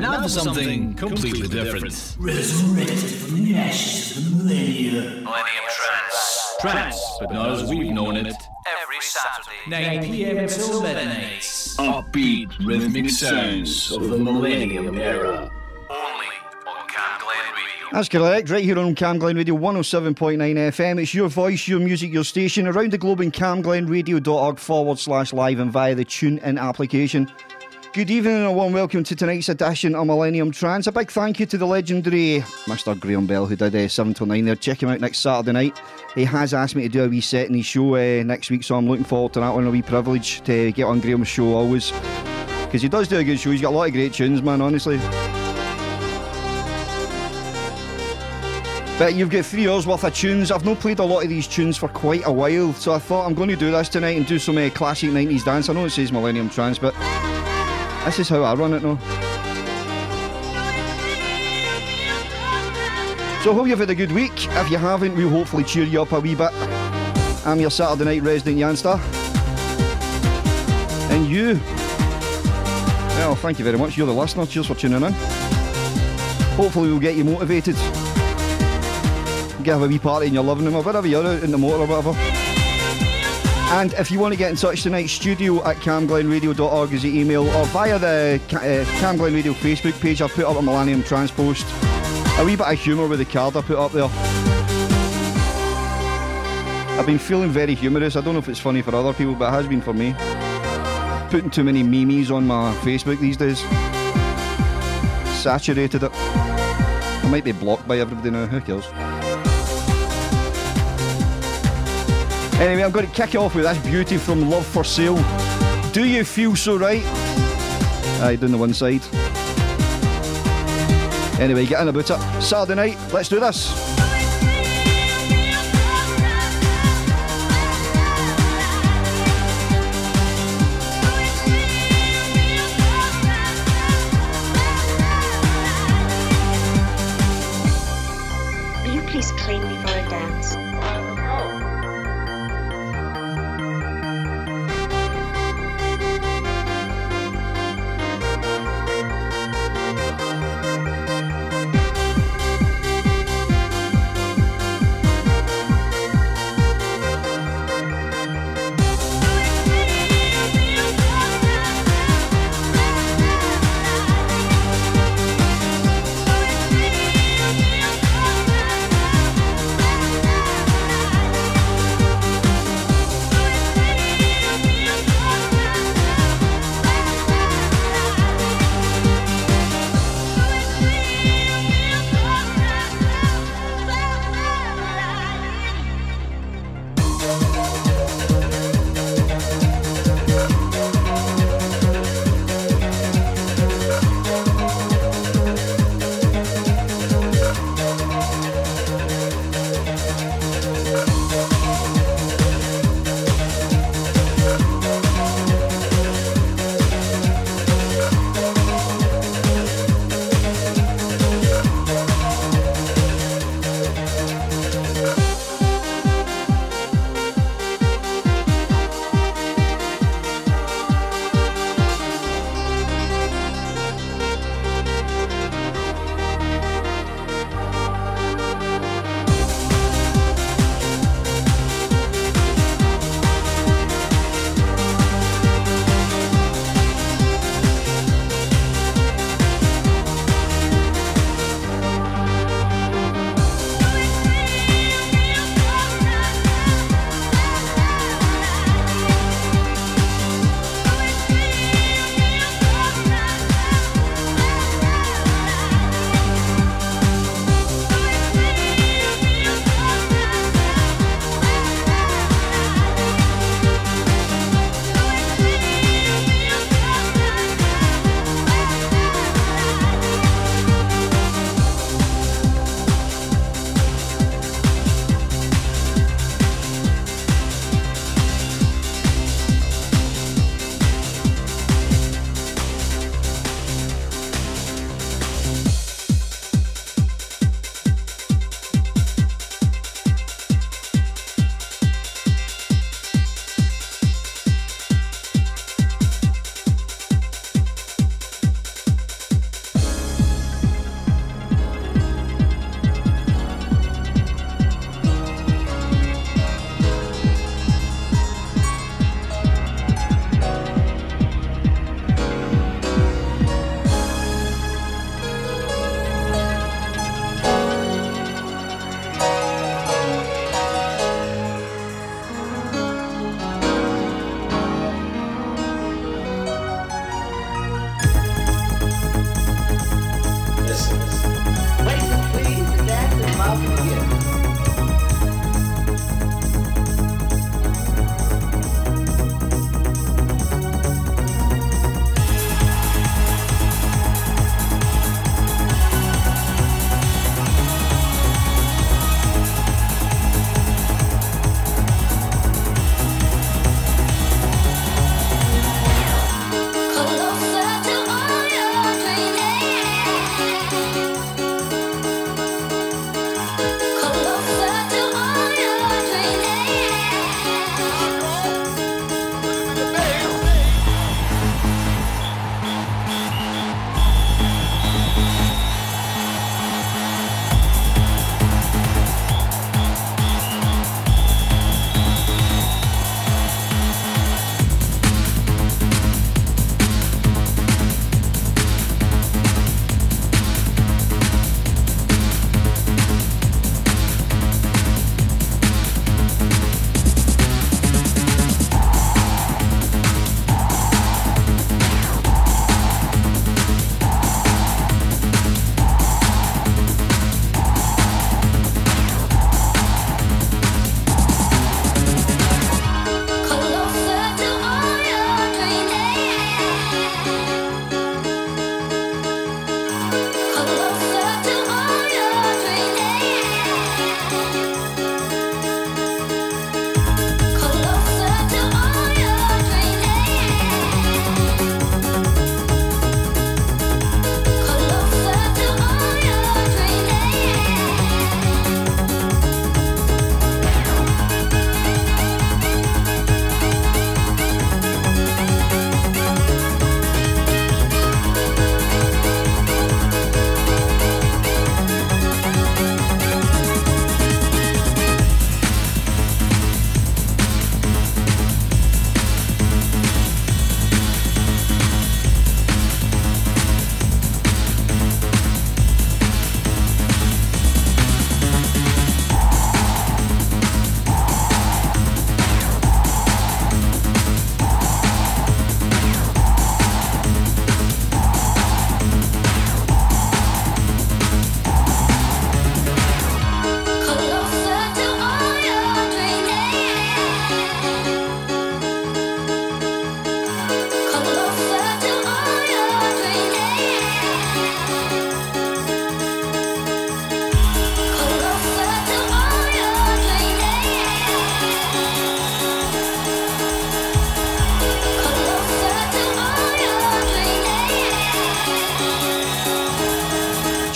And now for something completely different. Resurrected from the ashes of the millennium. Millennium Trance. Trance, but not as we've known it. Every Saturday. 9 p.m. till midnight. Upbeat rhythmic sounds of the millennium era. Only on Cam Glen Radio. That's correct, right here on Cam Glen Radio 107.9 FM. It's your voice, your music, your station around the globe in camglenradio.org forward slash live and via the TuneIn application. Good evening and a warm welcome to tonight's edition of Millennium Trance. A big thank you to the legendary Mr. Graham Bell who did uh, 7 till 9 there. Check him out next Saturday night. He has asked me to do a wee set in his show uh, next week, so I'm looking forward to that one. A wee privilege to get on Graham's show always. Because he does do a good show. He's got a lot of great tunes, man, honestly. But you've got three hours worth of tunes. I've not played a lot of these tunes for quite a while, so I thought I'm going to do this tonight and do some uh, classic 90s dance. I know it says Millennium Trance, but this is how I run it now. So, hope you've had a good week. If you haven't, we'll hopefully cheer you up a wee bit. I'm your Saturday night resident Yanzta. And you, well, thank you very much. You're the listener. Cheers for tuning in. Hopefully, we'll get you motivated. Get a wee party in your living room or wherever you're out in the motor or whatever. And if you want to get in touch tonight, studio at camglenradio.org is the email, or via the uh, Cam Glen Radio Facebook page. I've put up a Millennium Trance post. A wee bit of humour with the card I put up there. I've been feeling very humorous. I don't know if it's funny for other people, but it has been for me. Putting too many memes on my Facebook these days. Saturated it. I might be blocked by everybody now, who cares? Anyway, I'm going to kick it off with this beauty from Love for Sale. Do you feel so right? Aye, down the one side. Anyway, get in about it. Saturday night, let's do this.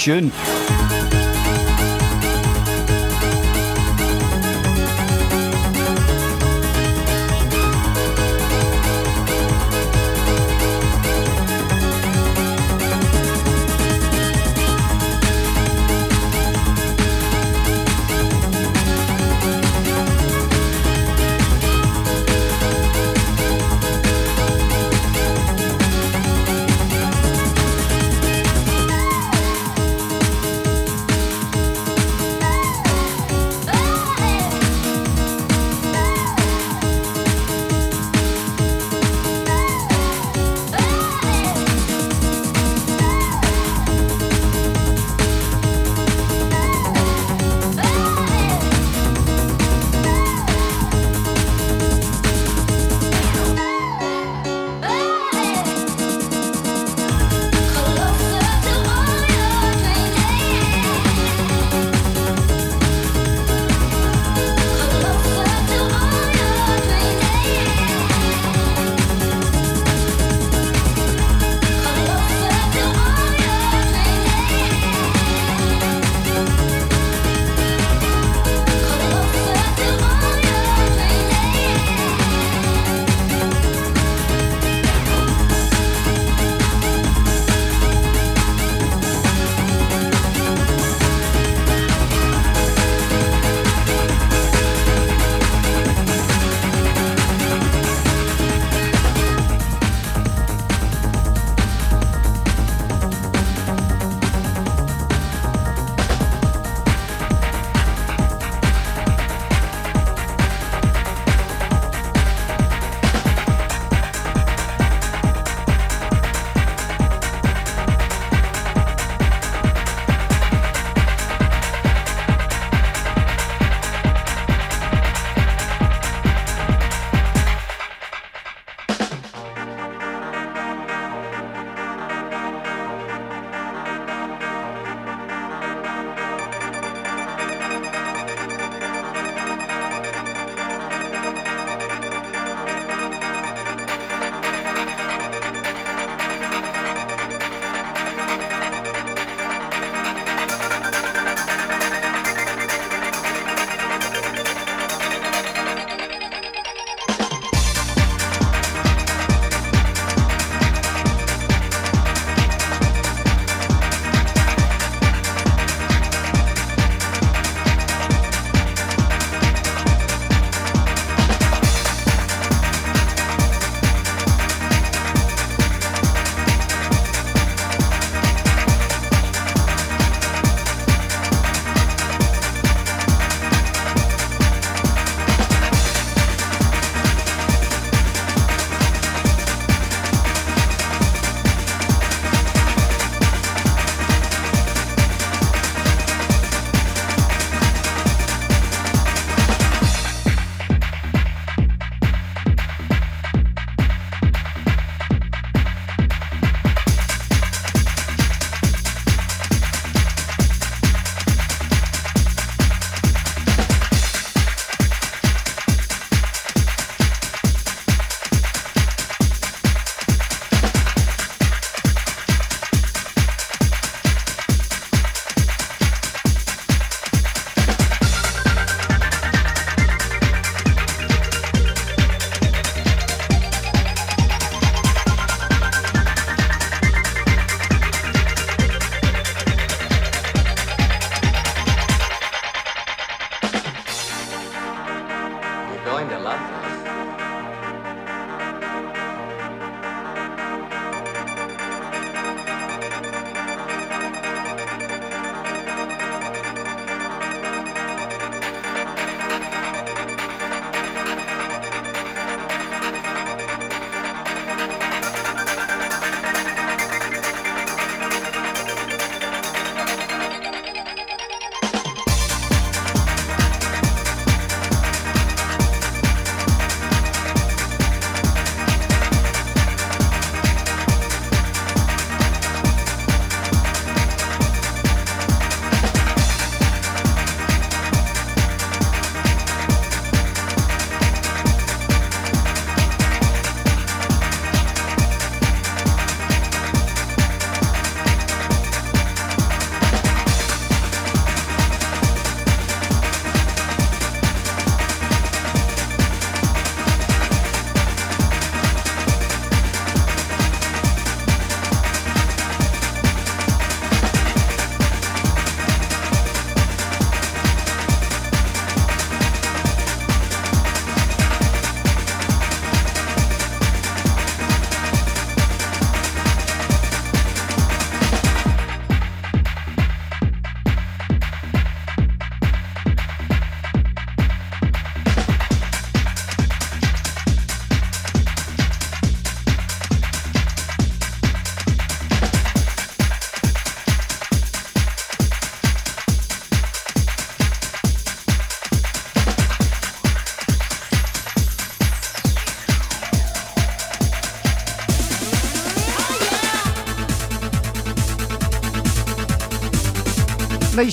Tune.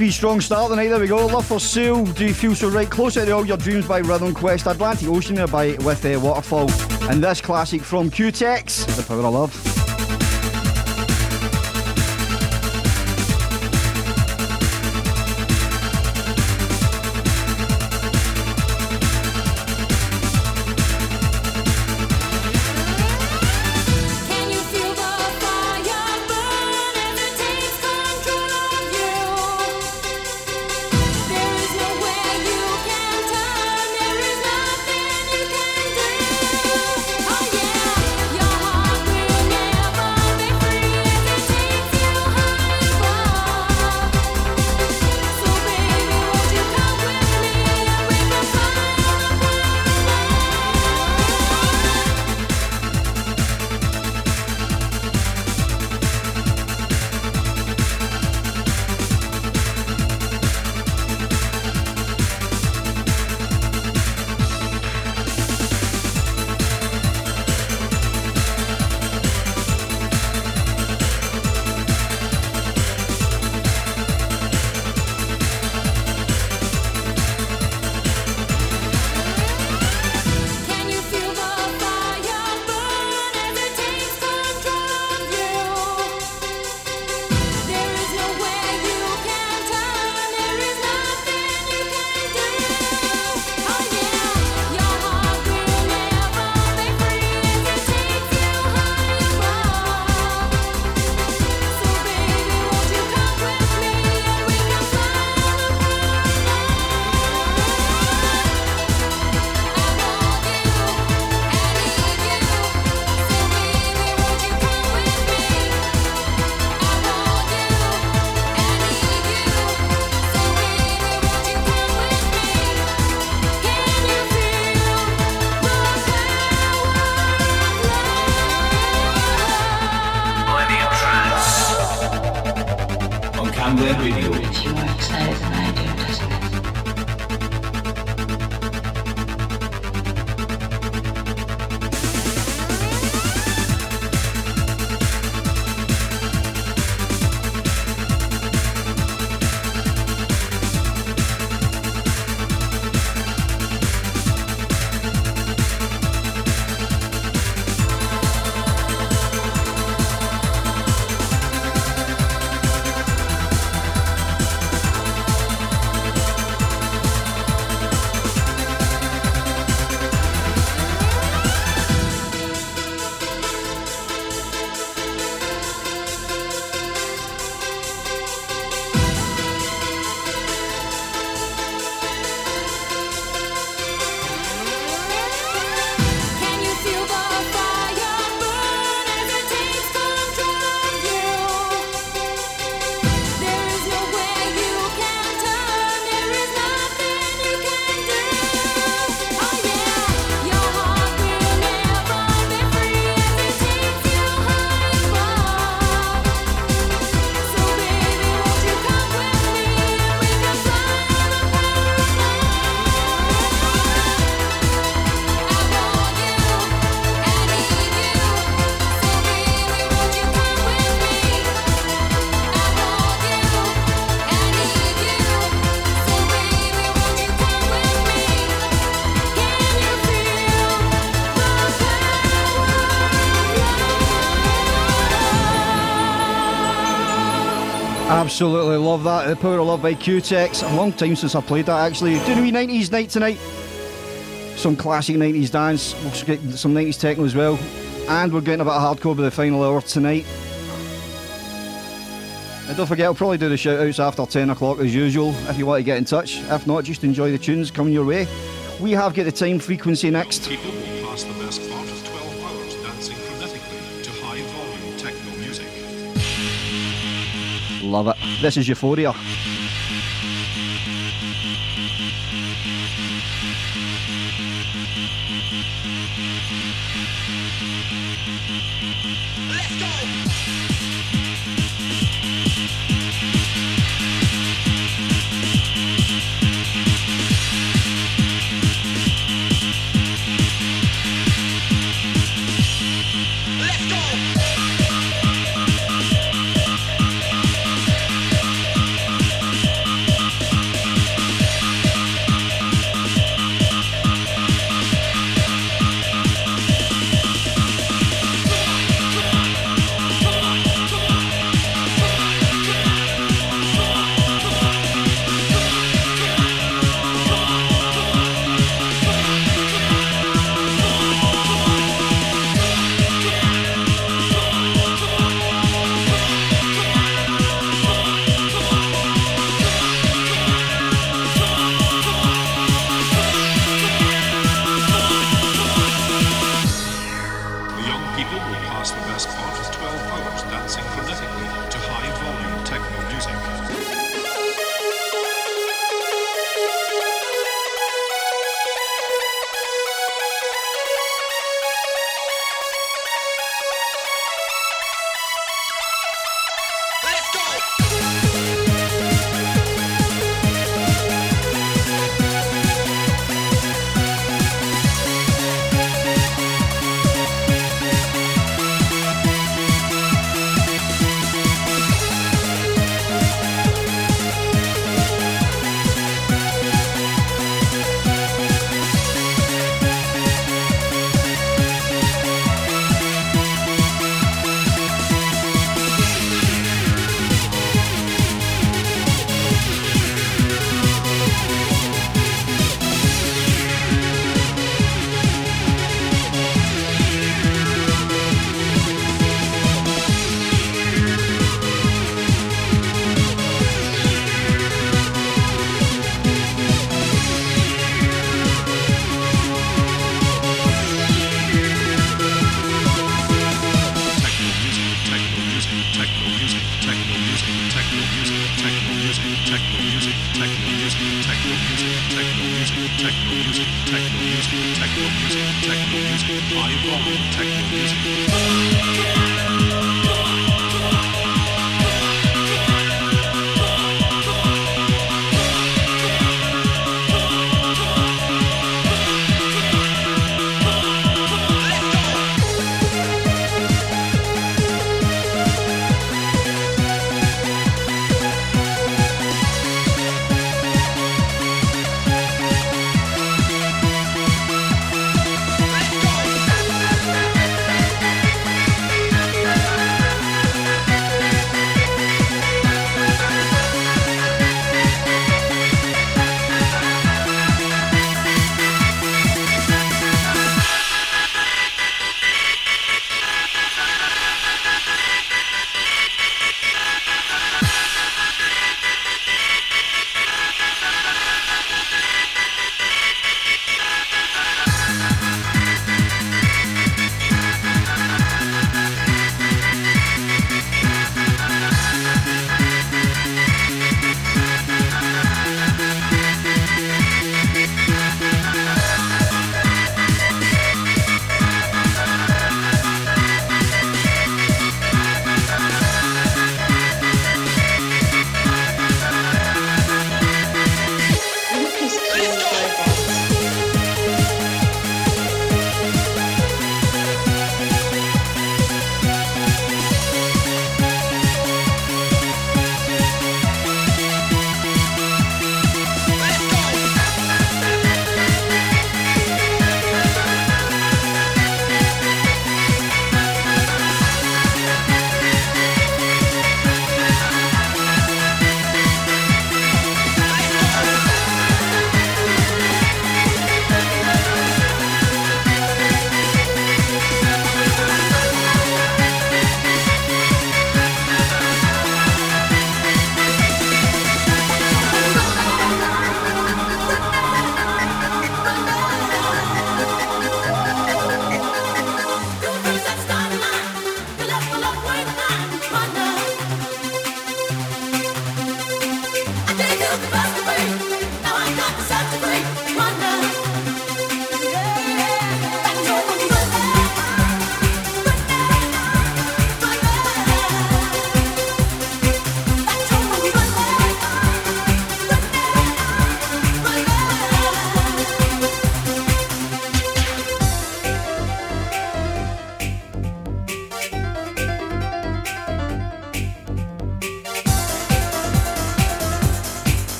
Wee strong start tonight. There we go. Love for Sale. Do you feel so right? Closer to all your dreams by Rhythm Quest. Atlantic Ocean there by with uh, Waterfall. And this classic from Q-Tex, The Power of Love. Absolutely love that. The Power of Love by Q-Tex. A long time since I played that actually. Doing a wee 90s night tonight. Some classic 90s dance. We'll get some 90s techno as well. And we're getting a bit of hardcore by the final hour tonight. And don't forget, I'll probably do the shout outs after 10 o'clock as usual if you want to get in touch. If not, just enjoy the tunes coming your way. We have got the time frequency next. This is Euphoria.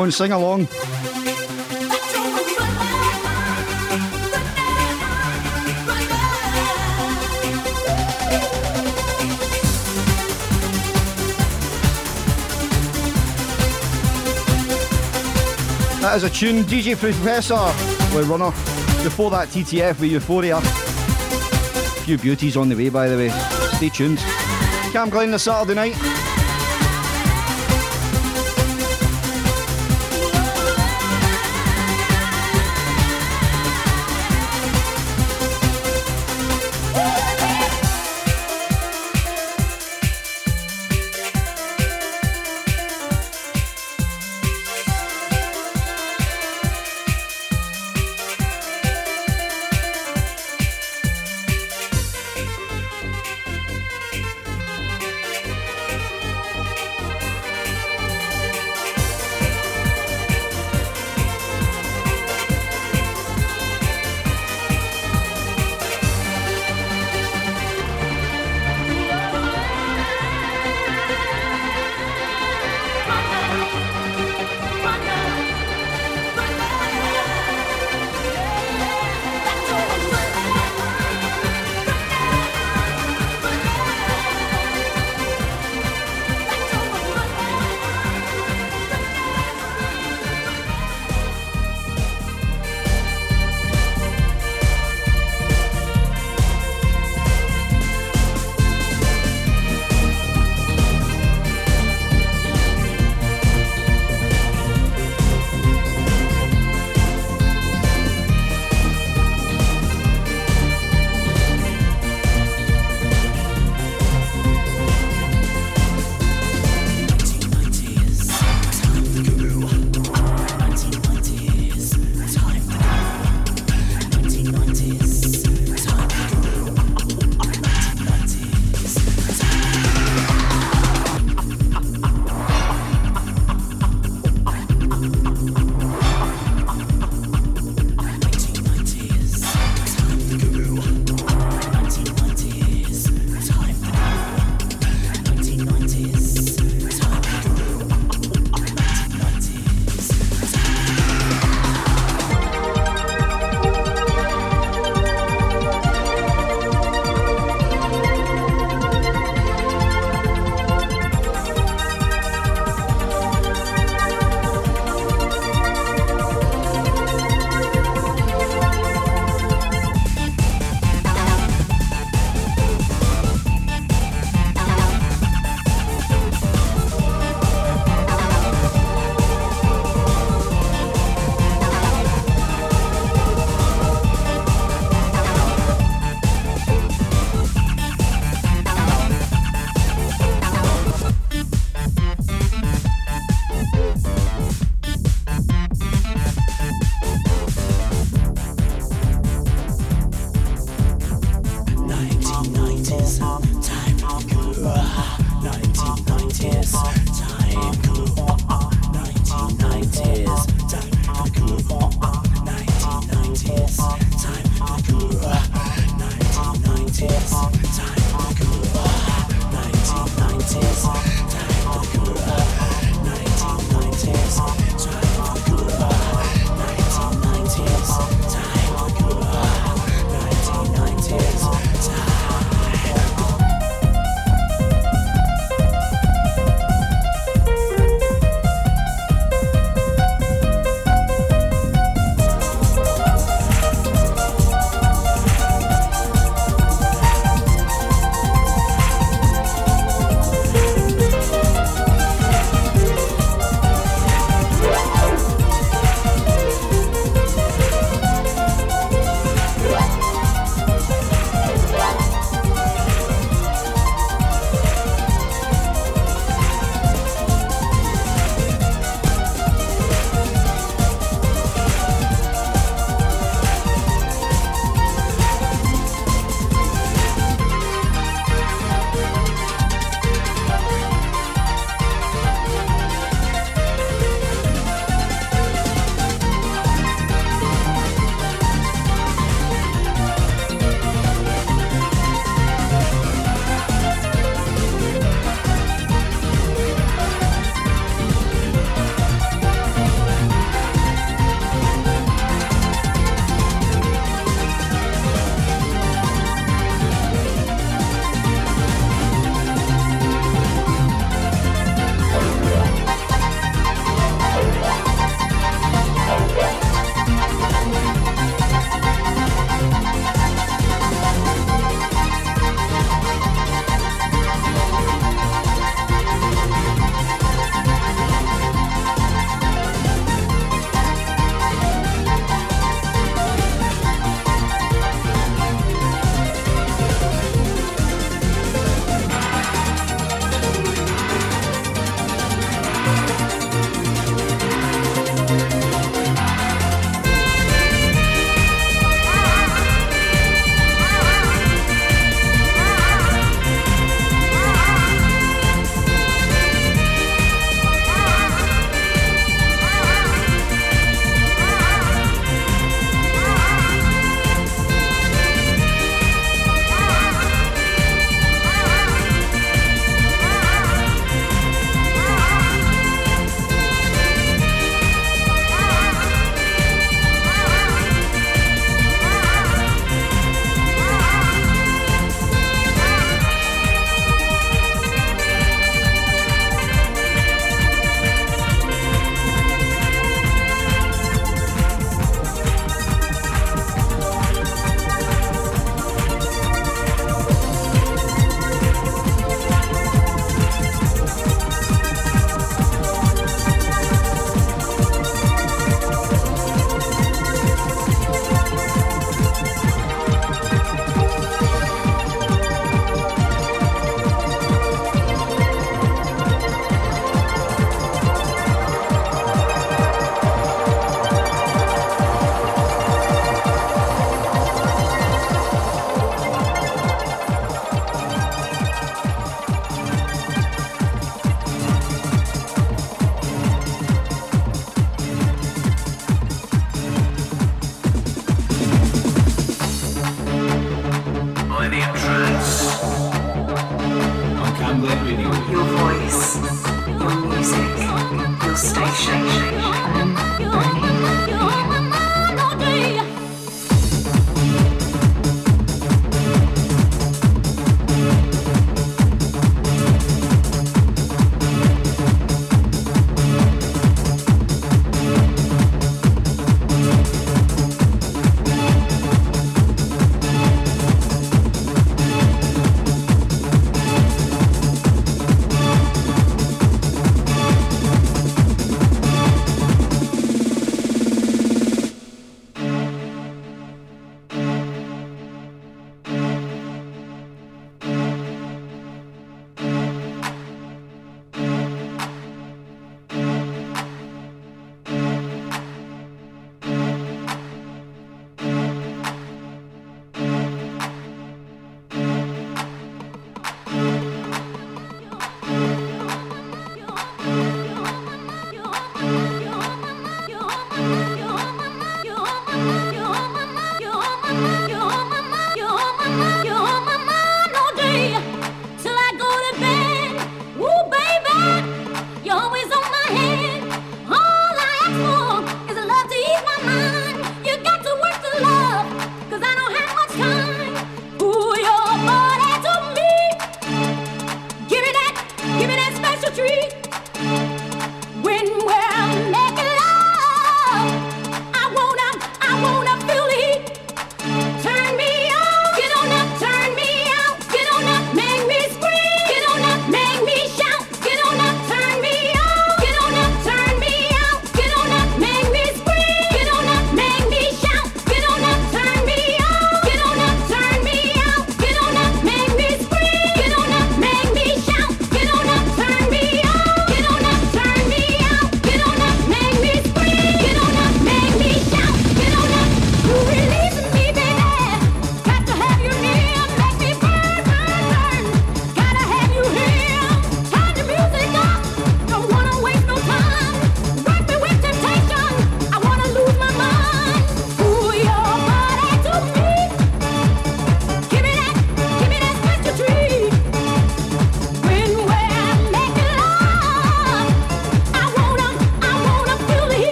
On, sing along. That is a tune, DJ Professor with Runner. Before that, TTF with Euphoria. A few beauties on the way, by the way. Stay tuned. Cam Glen this Saturday night.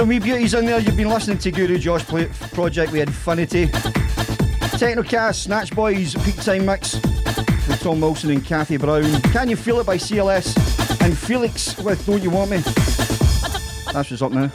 Some wee beauties in there. You've been listening to Guru Josh play, Project with Infinity. Technocast, Snatch Boys, Peak Time Mix with Tom Wilson and Kathy Brown. Can You Feel It by CLS and Felix with Don't You Want Me. That's what's up now.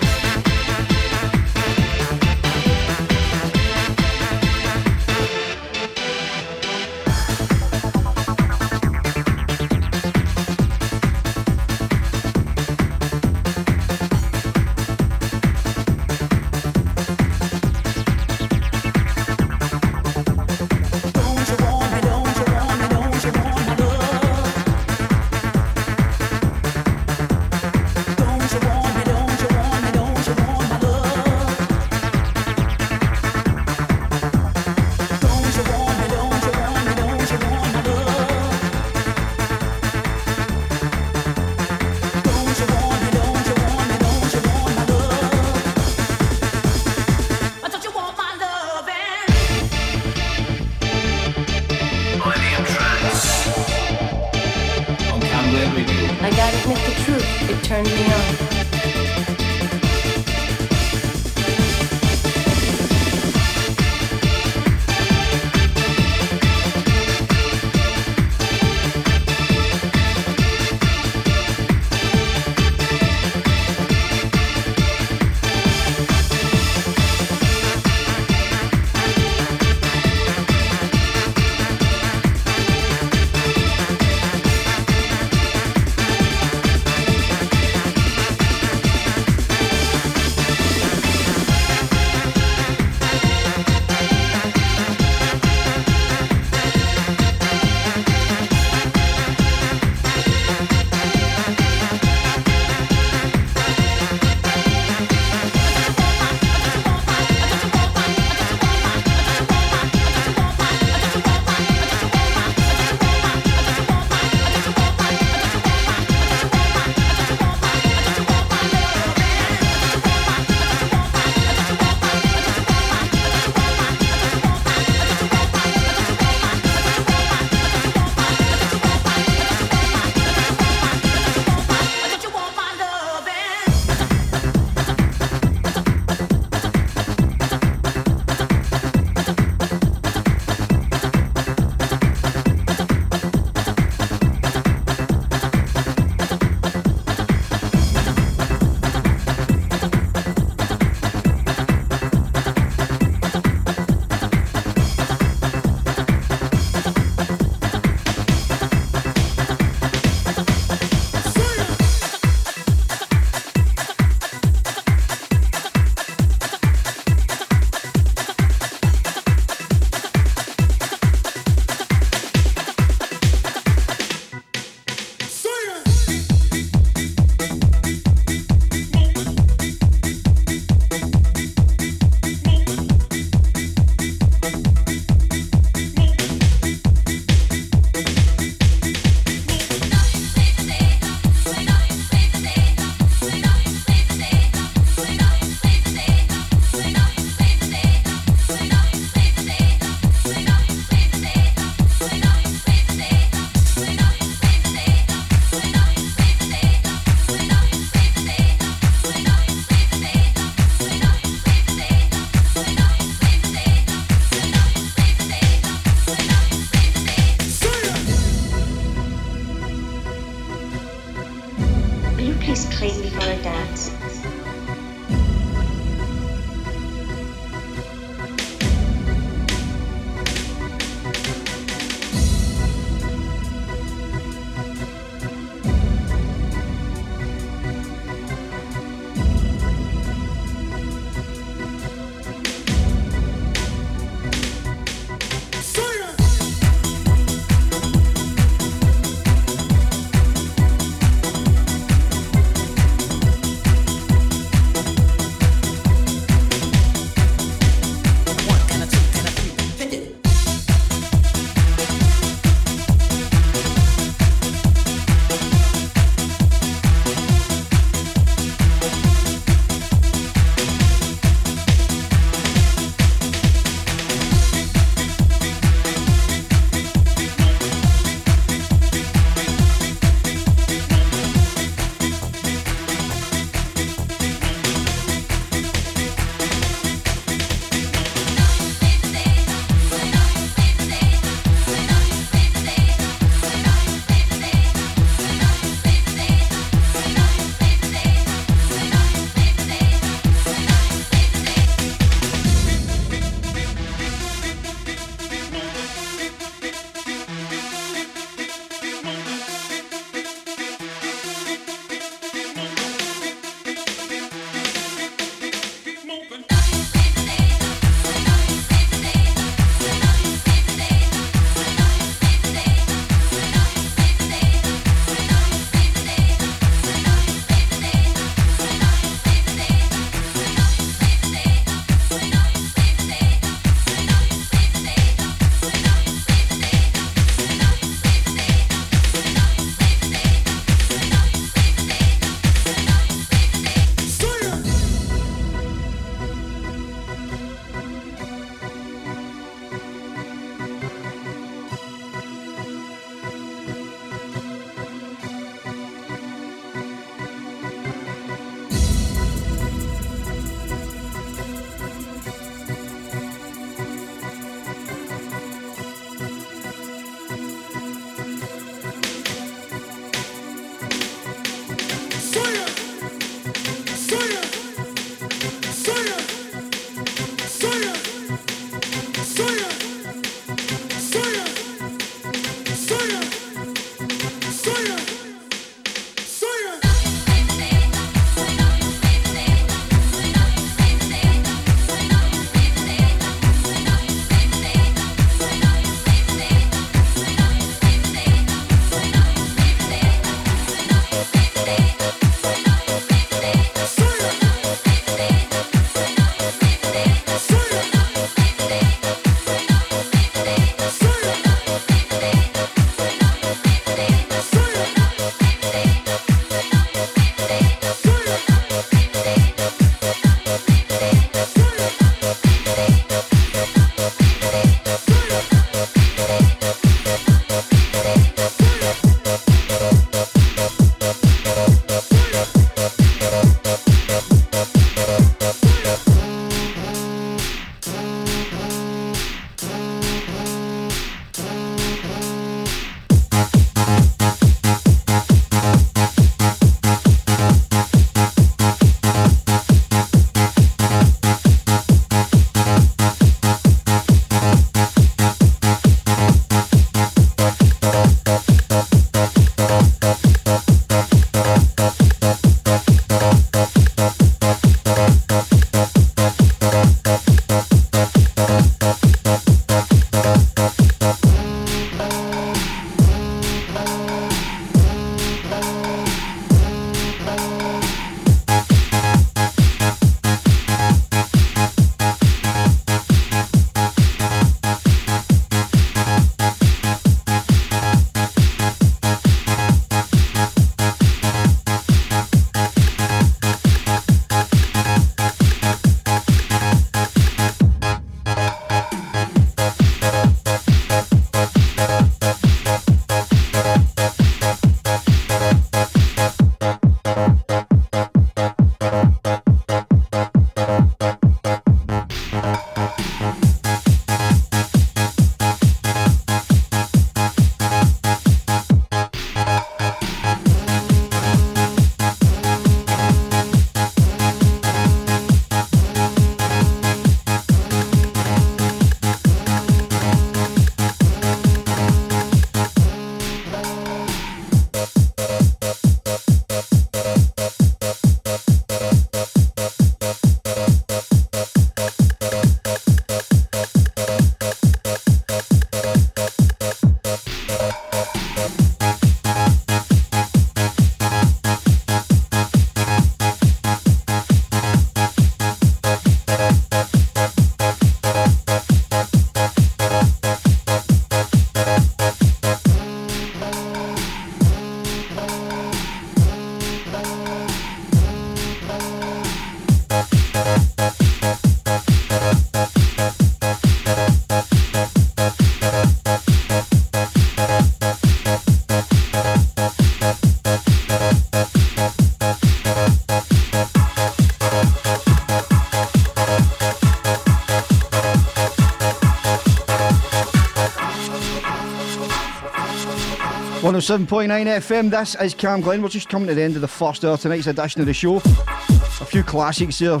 107.9 FM, this is Camglen. We're just coming to the end of the first hour tonight's edition of the show. A few classics there.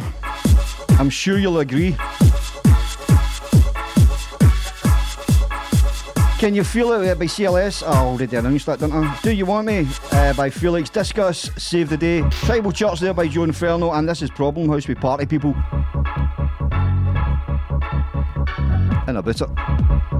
I'm sure you'll agree. Can You Feel It by CLS? I already announced that, didn't I? Do You Want Me uh, by Felix Discus, Save the Day. Tribal Church there by Joe Inferno, and this is Problem House with Party People. And a bit it.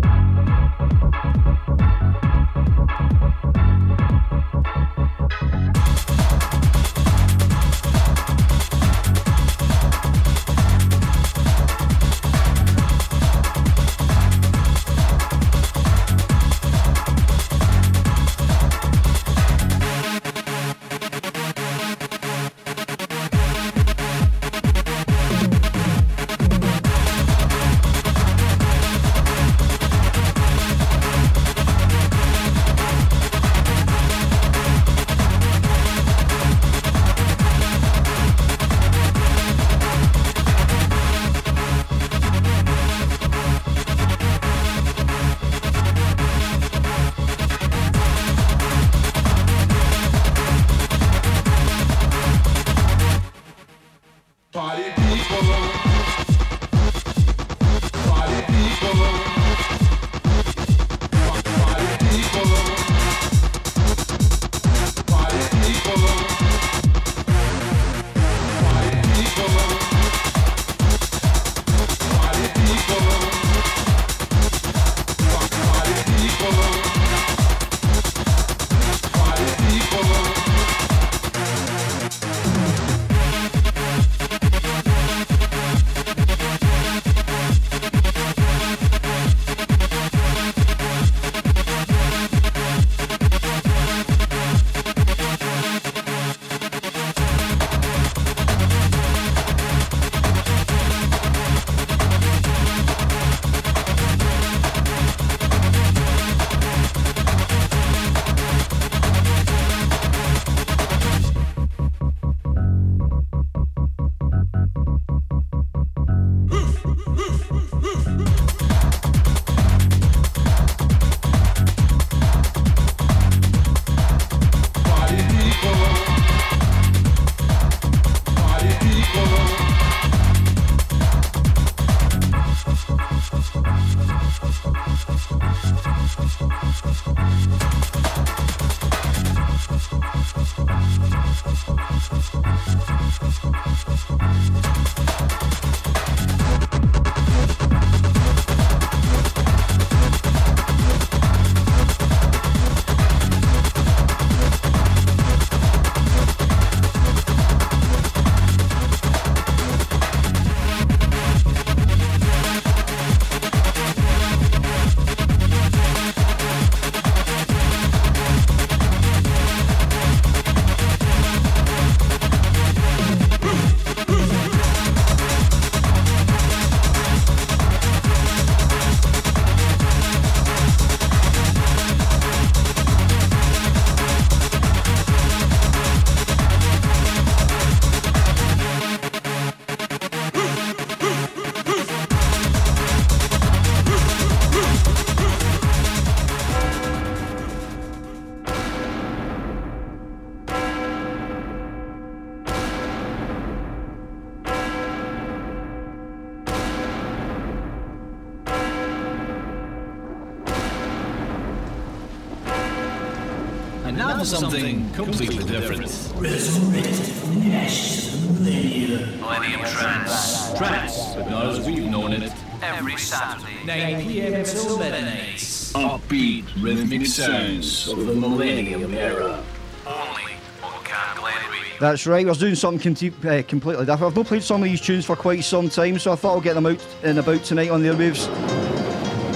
Something completely different. Resurrected from the ashes of the millennia. Millennium Trance. Trance, but not as we've known it. Every Saturday. 9 p.m. till midnight. Upbeat, rhythmic sounds of the Millennium Era. Only on Camglen Radio. That's right, we're doing something conti- uh, completely different. I've not played some of these tunes for quite some time, so I thought I'll get them out and about tonight on the airwaves.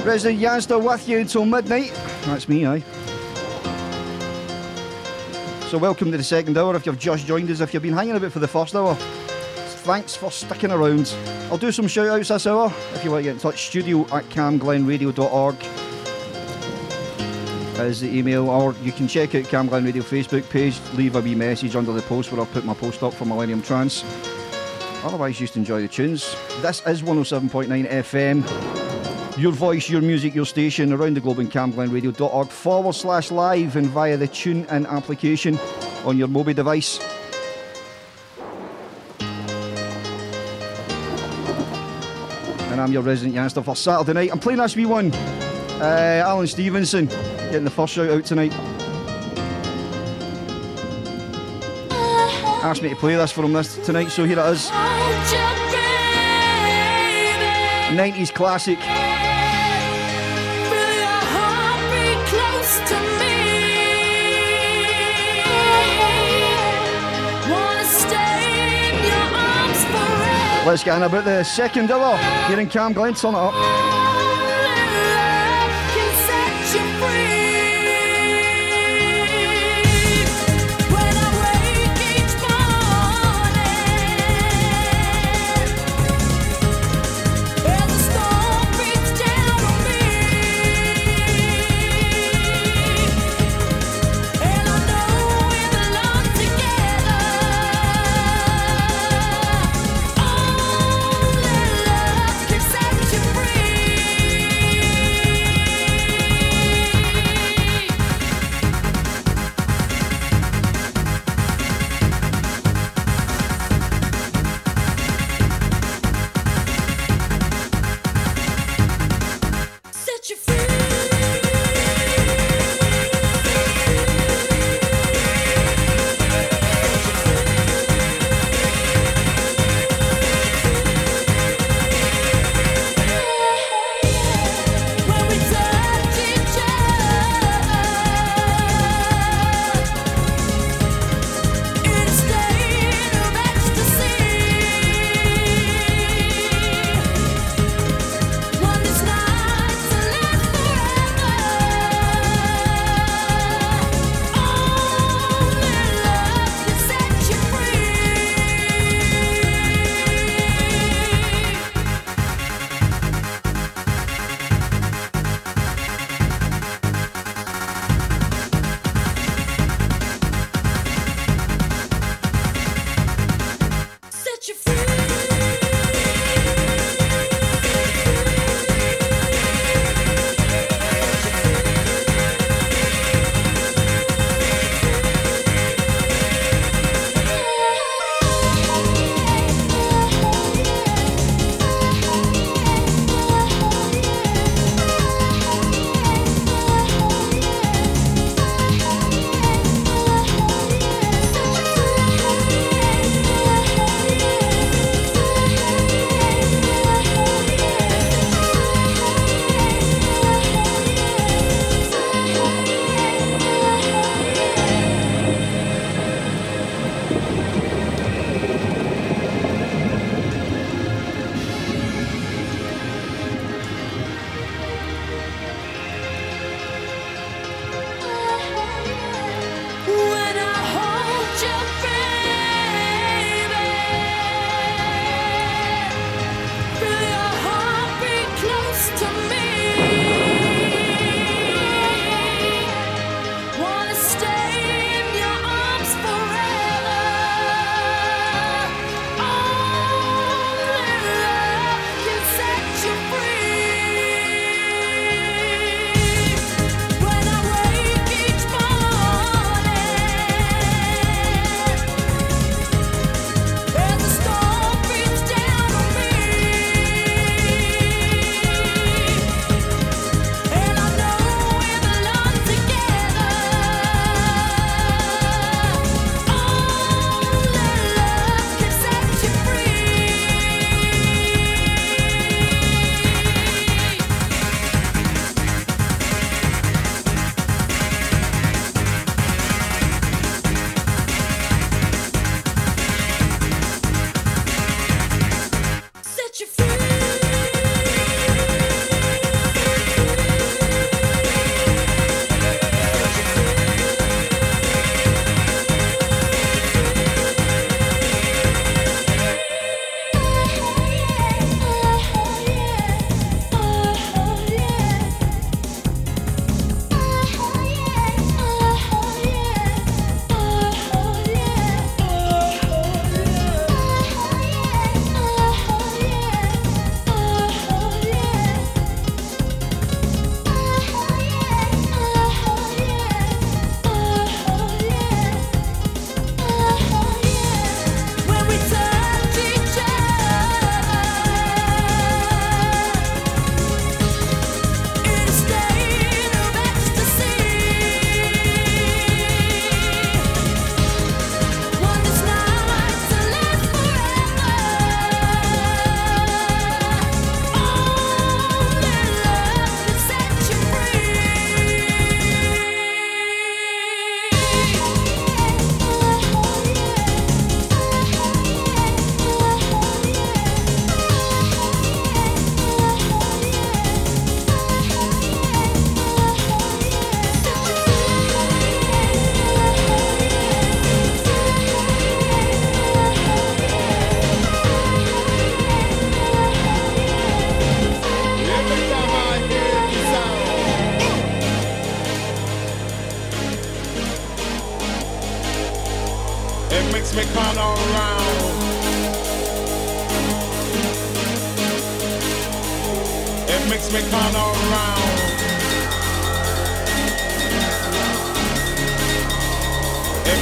Resident Yanzta with you until midnight. That's me, aye. So welcome to the second hour if you've just joined us, if you've been hanging about for the first hour. Thanks for sticking around. I'll do some shout outs this hour if you want to get in touch. Studio at camglenradio.org is the email, or you can check out Cam Radio Facebook page, leave a wee message under the post where I'll put my post up for Millennium Trance. Otherwise, just enjoy the tunes. This is 107.9 FM. Your voice, your music, your station around the globe in camglenradio.org forward slash live and via the tune in application on your mobile device. And I'm your resident Yanzta for Saturday night. I'm playing this wee one. Uh, Alan Stevenson getting the first shout out tonight. Asked me to play this for him this tonight, so here it is. 90s classic. Let's get in about the second hour here in Camglen. Turn it up.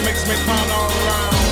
Makes me come around.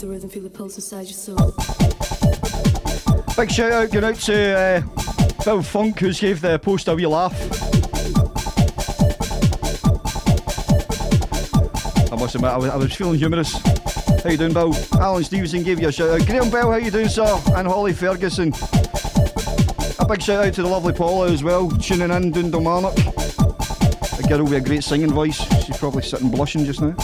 The rhythm, feel the pulse inside your soul. Big shout out going out to uh, Bill Funk, who's gave the post a wee laugh. I must admit, I was, I was feeling humorous. How you doing, Bill? Alan Stevenson gave you a shout out. Graham Bell, how you doing, sir? And Holly Ferguson. A big shout out to the lovely Paula as well, tuning in, doing Kilmarnock. A girl with a great singing voice. She's probably sitting blushing just now.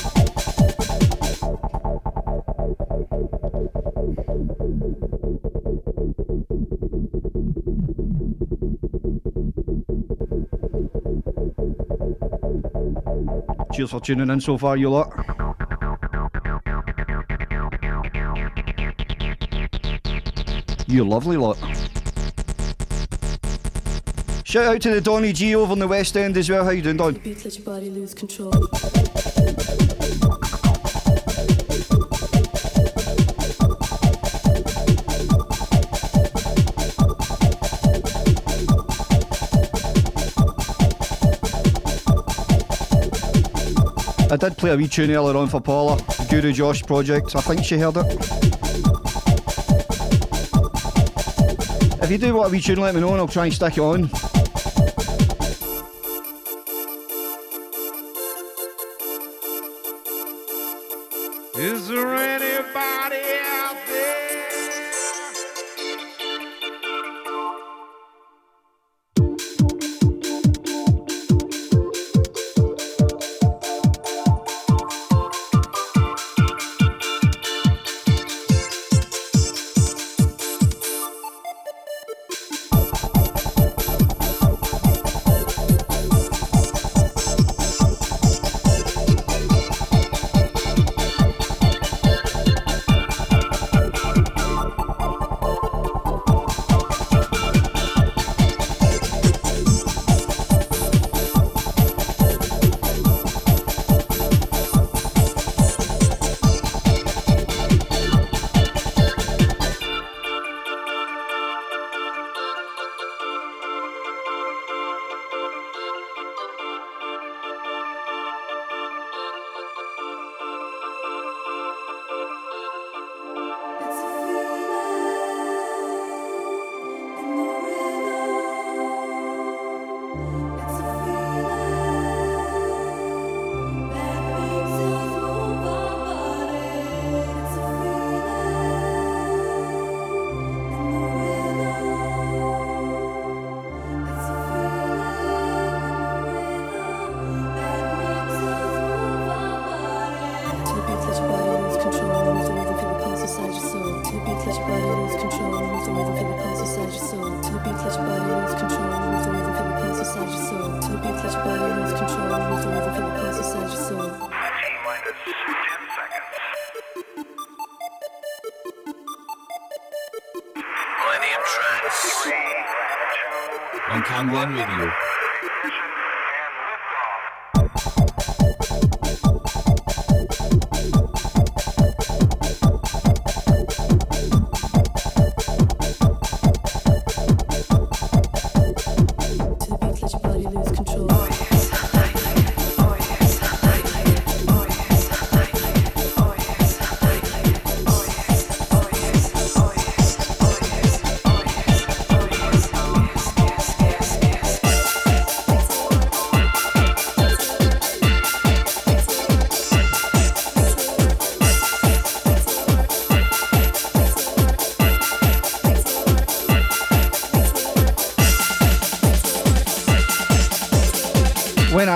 For tuning in so far, you lot. You lovely lot. Shout out to the Donny G over in the West End as well. How you doing, Don? I did play a wee tune earlier on for Paula, Guru Josh project. I think she heard it. If you do want a wee tune, let me know and I'll try and stick it on.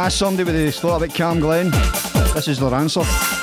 Ask somebody what they thought about Camglen, this is their answer.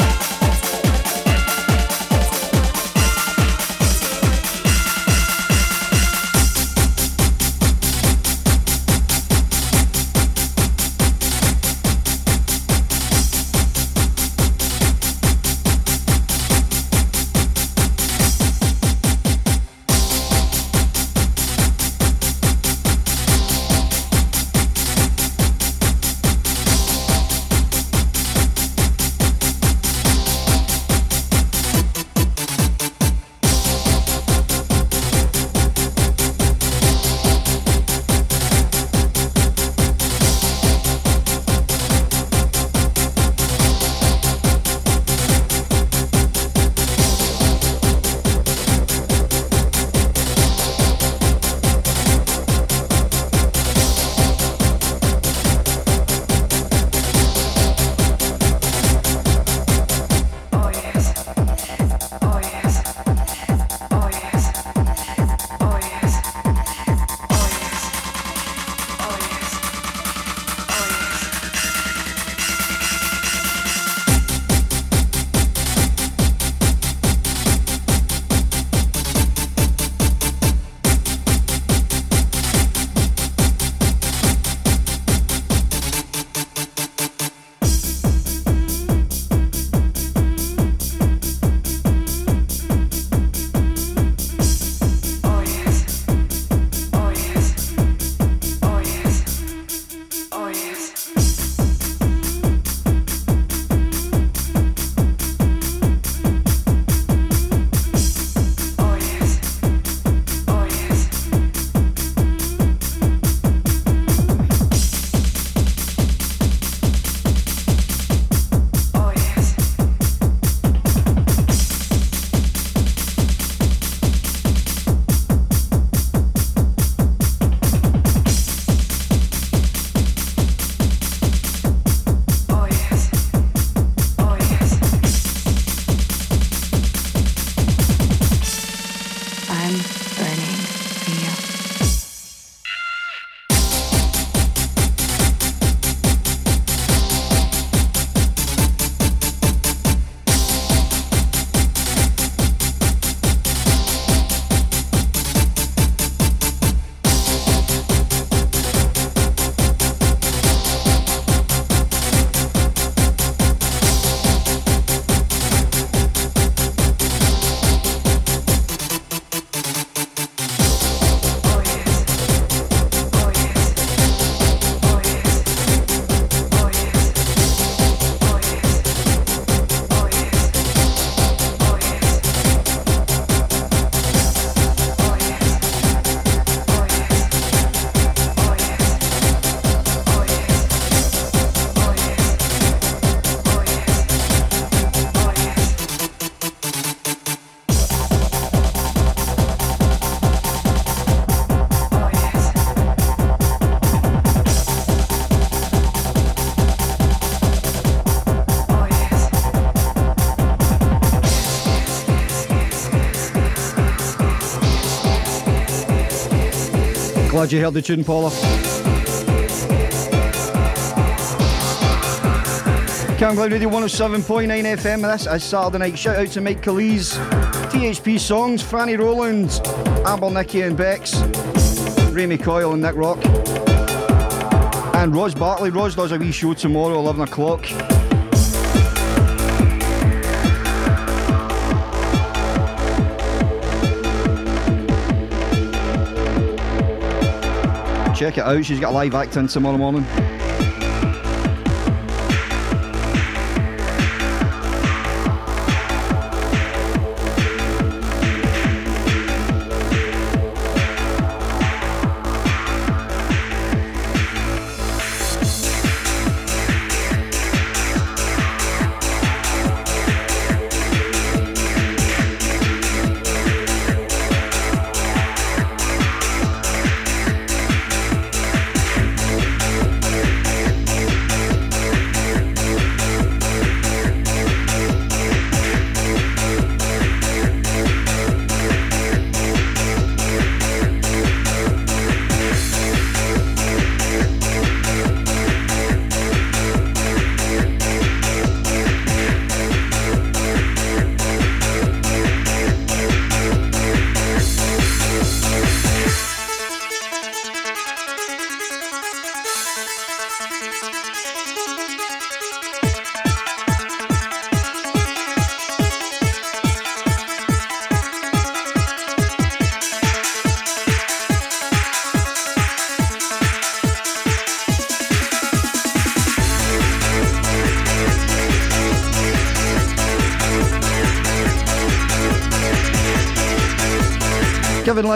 Glad you heard the tune, Paula. Camglen Radio 107.9 FM. This is Saturday night. Shout out to Mike Calise, THP Songs, Franny Rowland, Amber Nicky and Bex, Remy Coyle and Nick Rock. And Ros Bartley. Ros does a wee show tomorrow, 11 o'clock. Check it out, she's got a live act in tomorrow morning.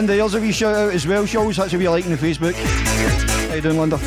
Linda yours a wee shout out as well. Always has a wee like on the Facebook. How you doing, Linda?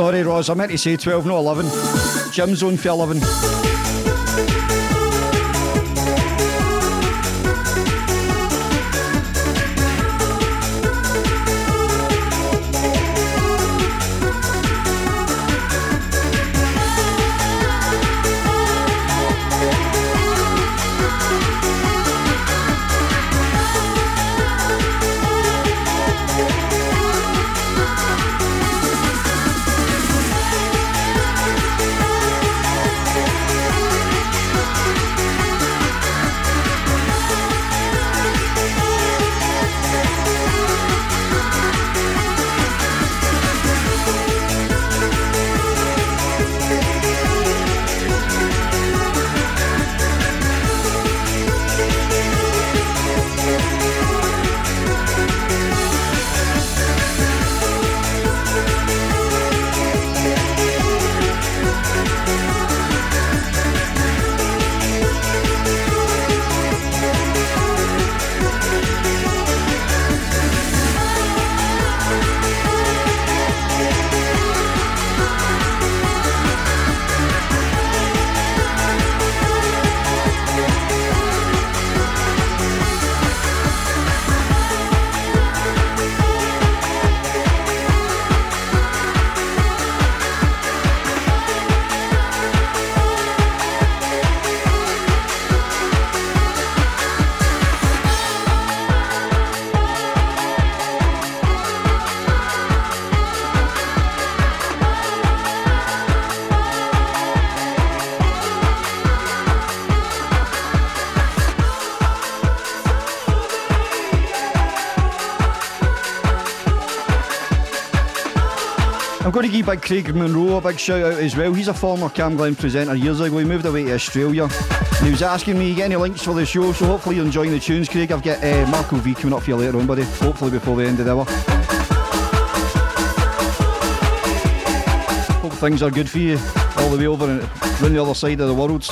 Sorry, Ross, I meant to say 12, not 11. Jim's on for 11. Big Craig Monroe a big shout out as well. He's a former Camglen presenter years ago. He moved away to Australia. And he was asking me, get any links for the show? So hopefully you're enjoying the tunes, Craig. I've got uh, Marco V coming up for you later on, buddy. Hopefully before the end of the hour. Hope things are good for you all the way over and around the other side of the world.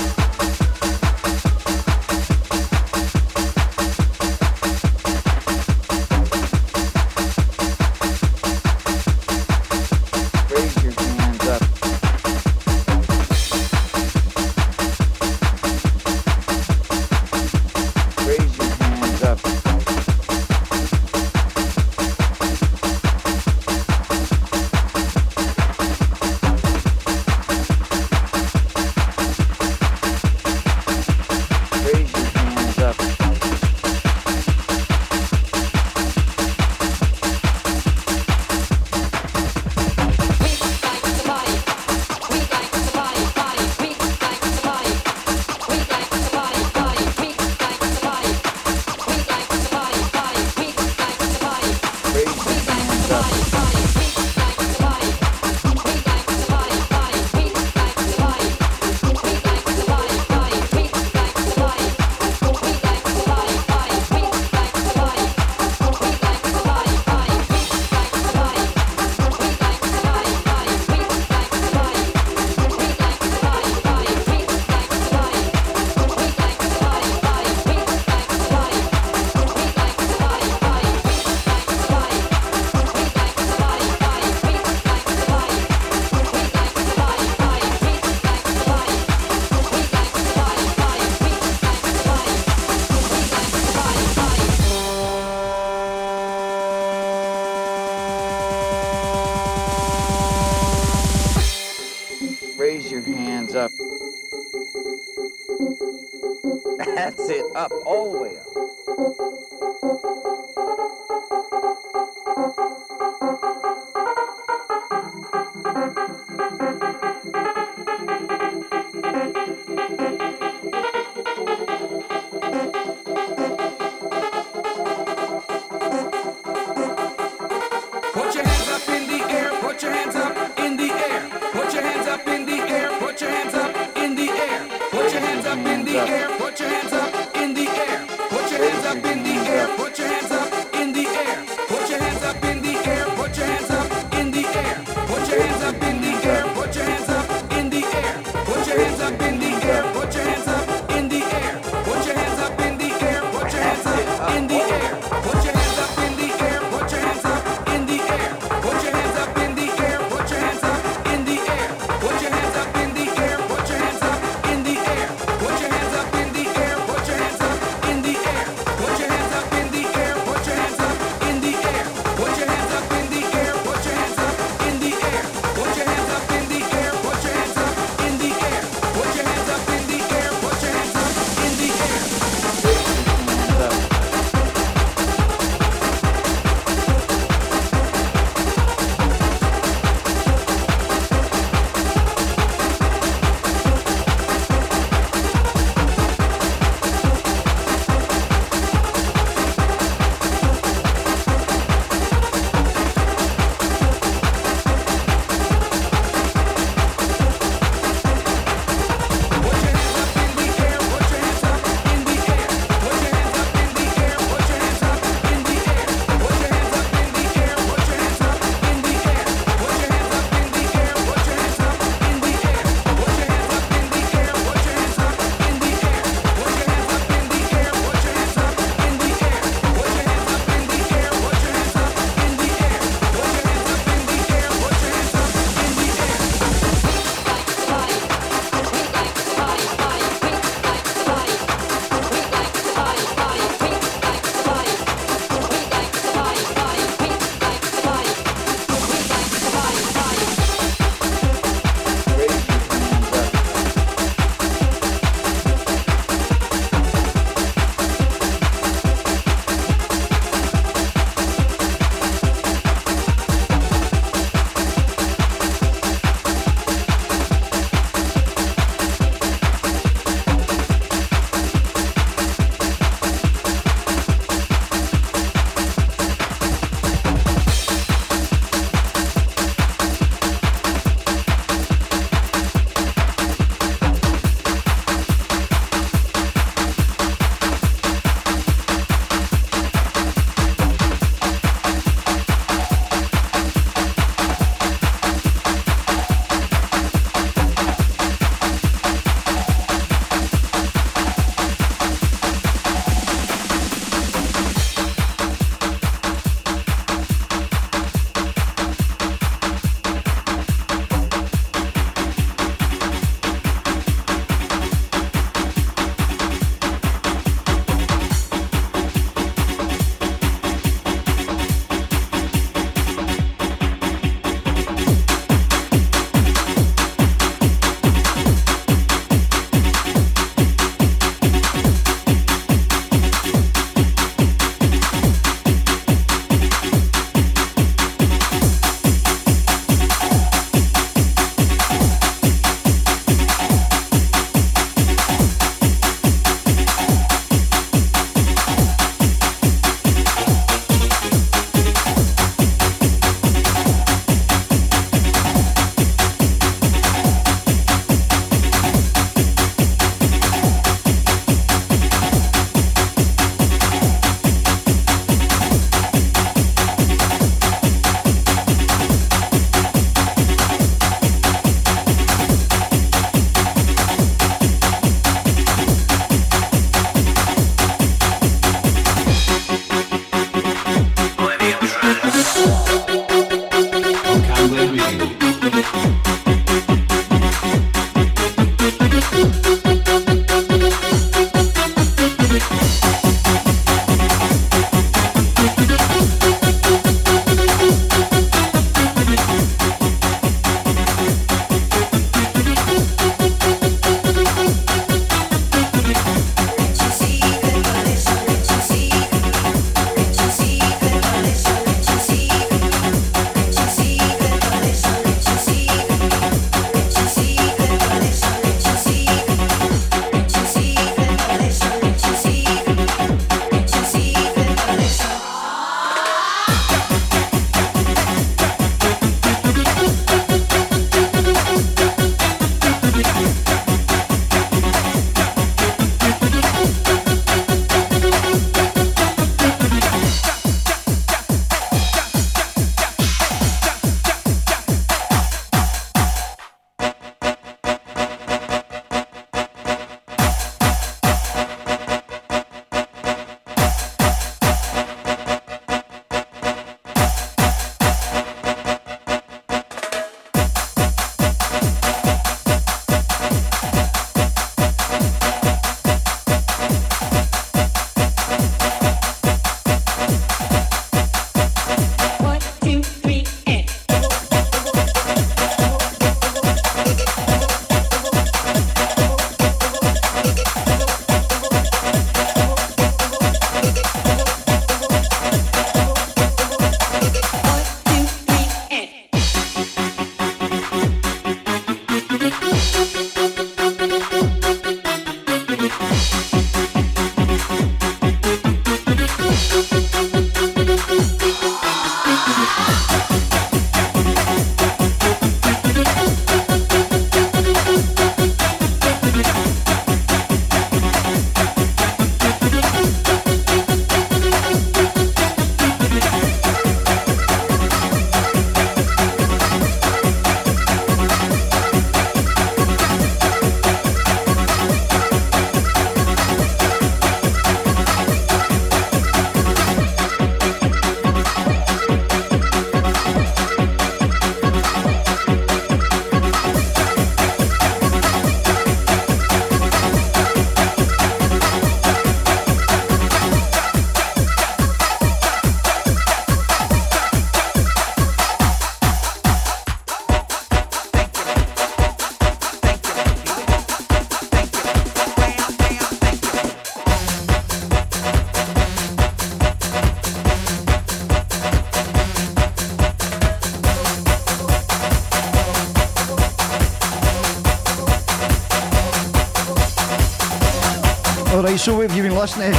So what have you been listening?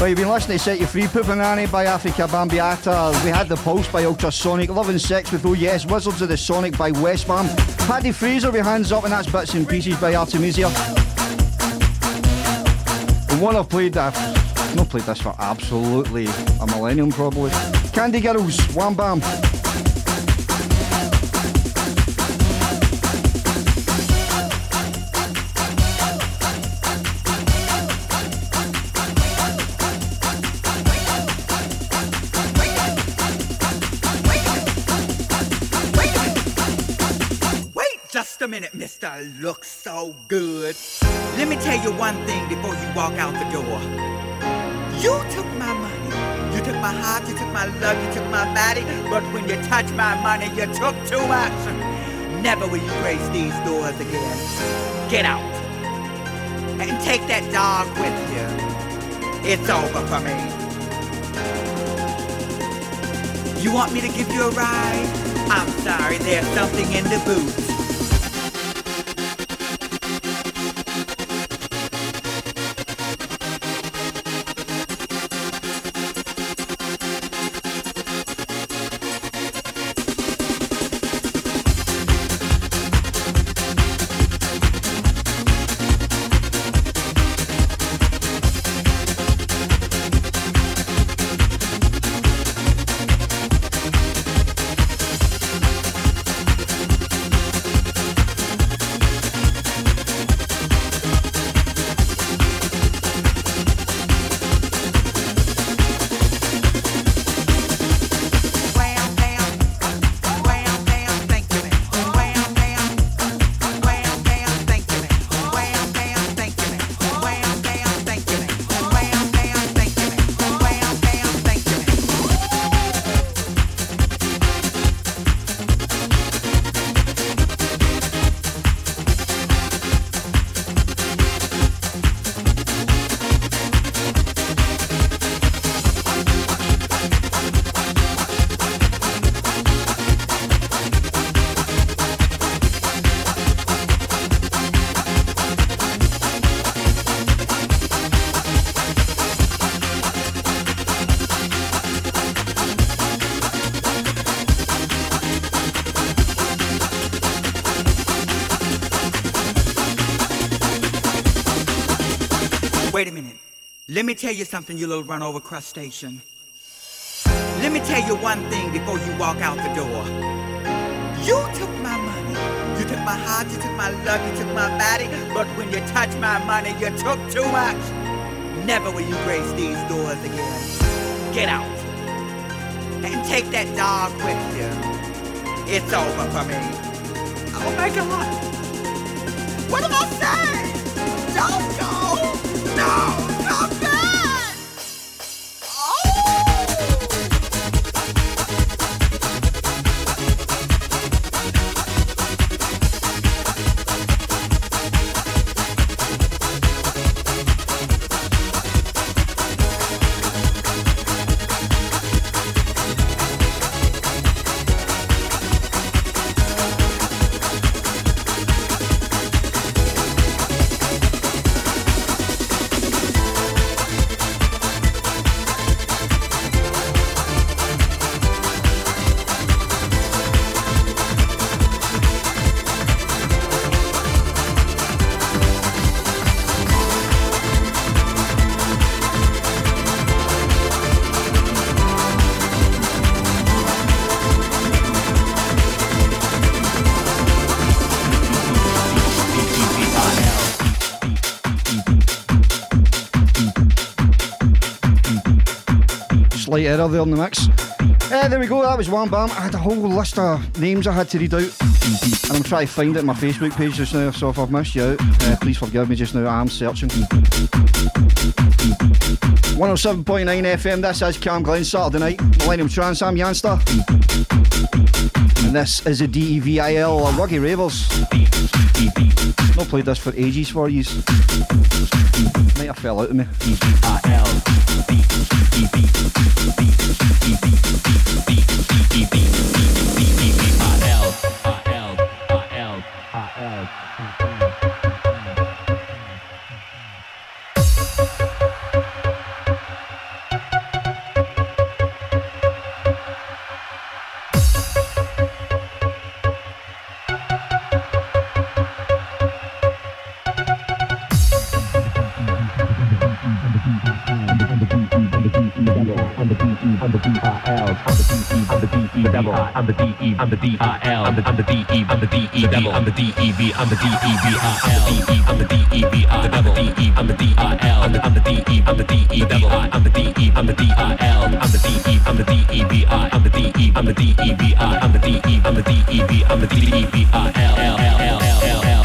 Well, you've been listening to Set You Free, Pupanani by Afrika Bambaataa. We had The Pulse by Ultrasonic, Love and Sex with Oh Yes, Wizards of the Sonic by Westbam, Paddy Fraser with Hands Up, and that's Bits and Pieces by Artemisia. The one I've played, I've not played this for absolutely a millennium probably. Candy Girls, Wham Bam. Thing before you walk out the door. You took my money. You took my heart, you took my love, you took my body. But when you touch my money, you took too much. Never will you grace these doors again. Get out. And take that dog with you. It's over for me. You want me to give you a ride? I'm sorry, there's something in the boot. Let me tell you something, you little run over crustacean. Let me tell you one thing before you walk out the door. You took my money. You took my heart, you took my love, you took my body. But when you touch my money, you took too much. Never will you grace these doors again. Get out. And take that dog with you. It's over for me. Oh my God. What am I saying? Don't go. Slight error there in the mix. Eh, there we go, that was Wham Bam. I had a whole list of names I had to read out, and I'm trying to find it on my Facebook page just now, so if I've missed you out, uh, please forgive me just now, I'm searching. 107.9 FM, this is Camglen, Saturday night, Millennium Trance, I'm Yanzta. And this is a DEVIL, Ruggy Ravers. Not played this for ages for you. Might have fell out of me. I'm I'm the I'm the D E I'm the D E V I'm the I'm the D E V I'm the D E V I L. D E I'm the D E V I the devil. D E I'm the D I L. I'm the I'm the D E I'm the D E V I'm the D E I'm the D I L I'm the D E I'm the D I L. I'm the D E I'm the D E V I. I'm the D E I'm the D E V I. I'm the D E I'm the D E V. I'm the D E V I L L L L L.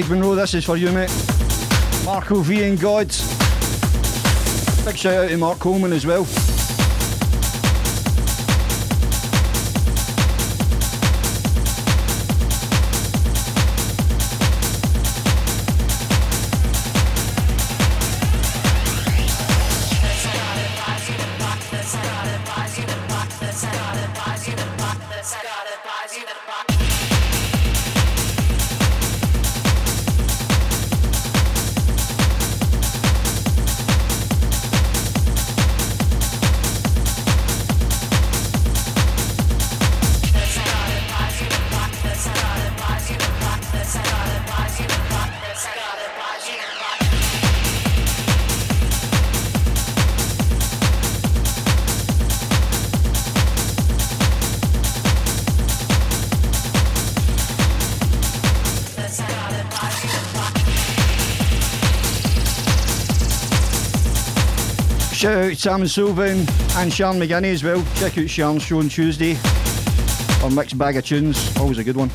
Big Monroe, this is for you, mate. Marco V and Gods. Big shout out to Mark Coleman as well. Sam Sylvan and Sean McGinney as well. Check out Sean's show on Tuesday on Mixed Bag of Tunes. Always a good one.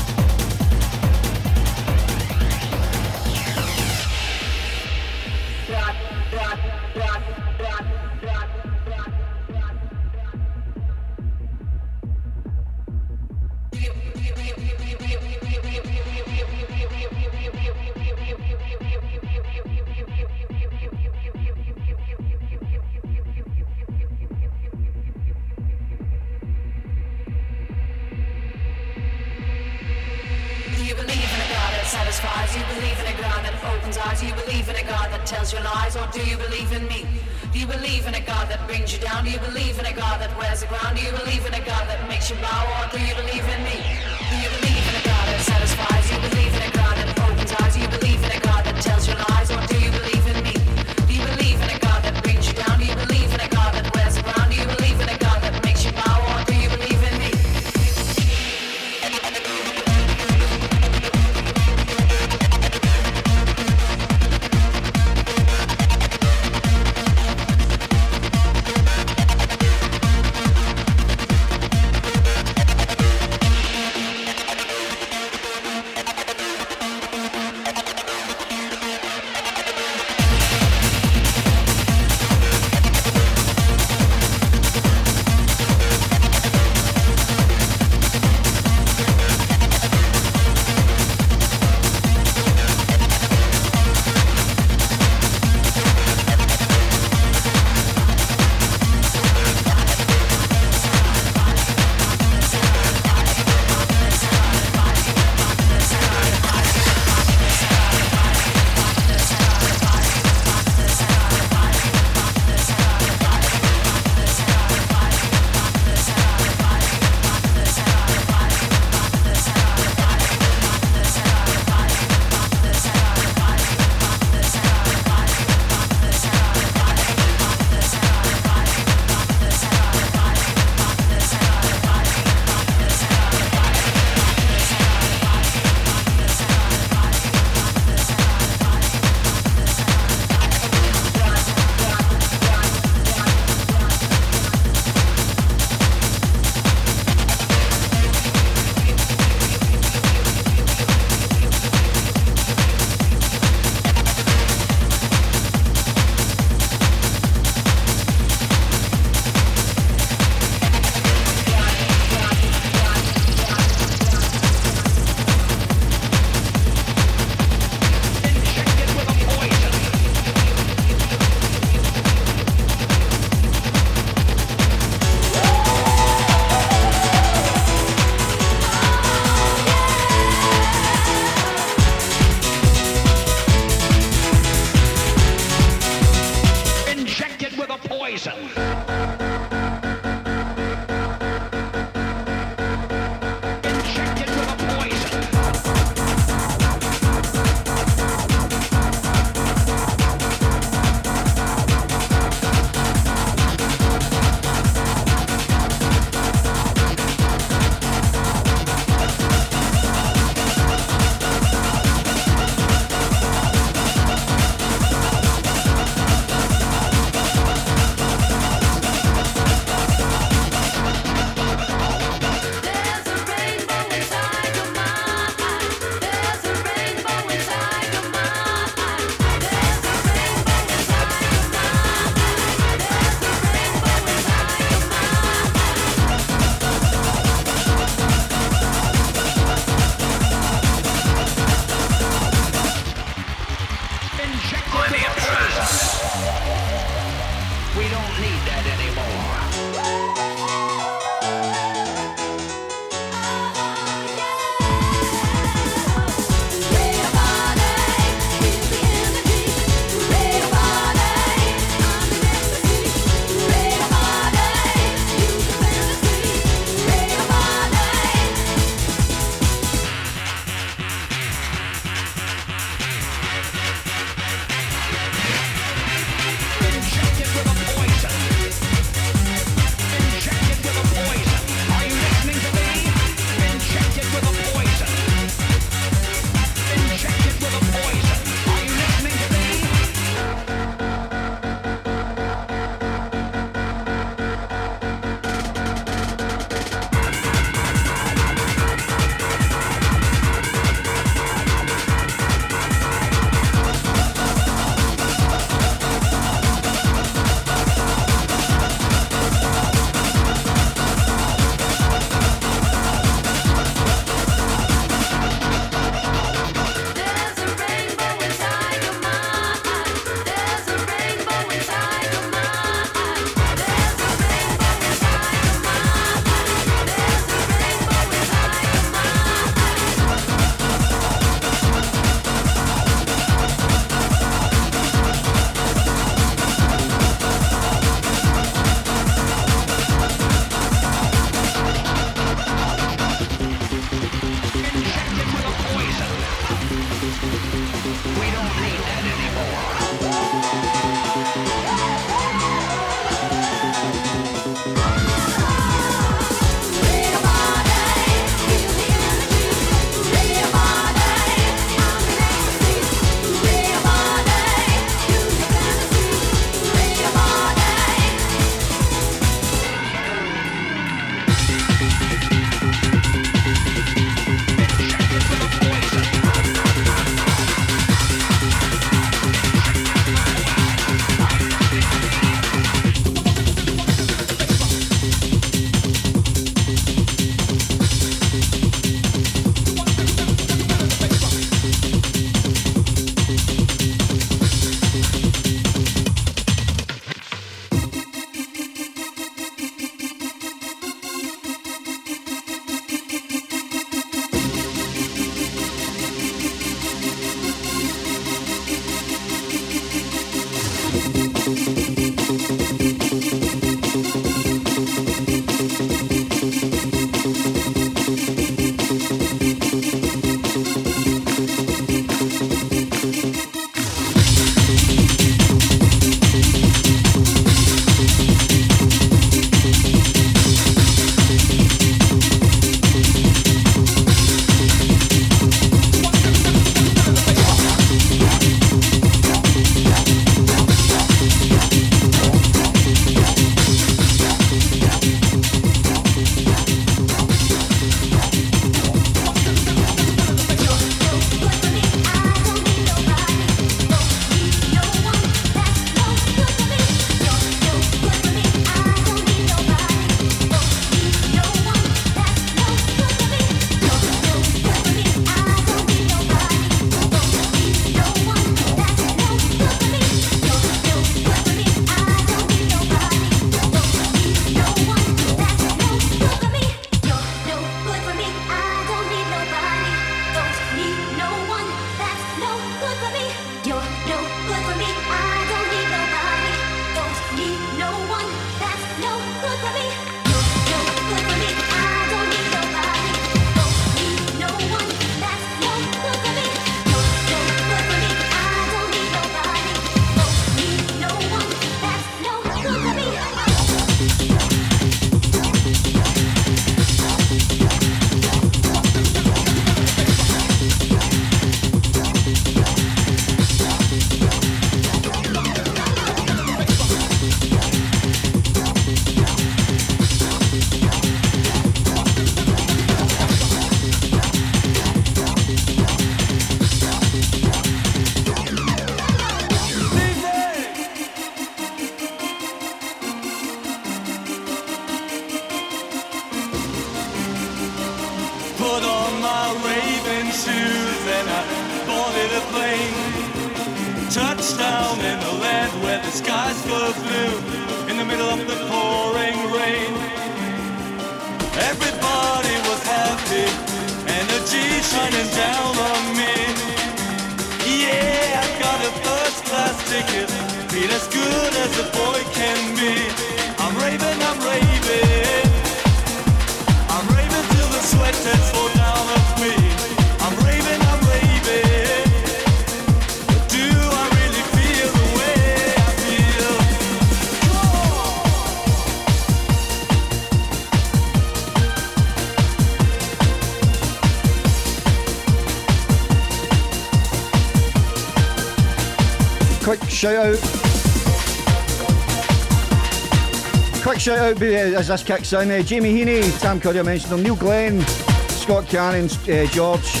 as this kicks in. Uh, Jamie Heaney, Sam I mentioned him, Neil Glenn, Scott Cannon, uh, George,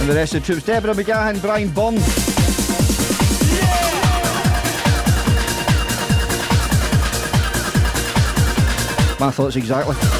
and the rest of the troops. Deborah McGahan, Brian Bond. My thoughts exactly.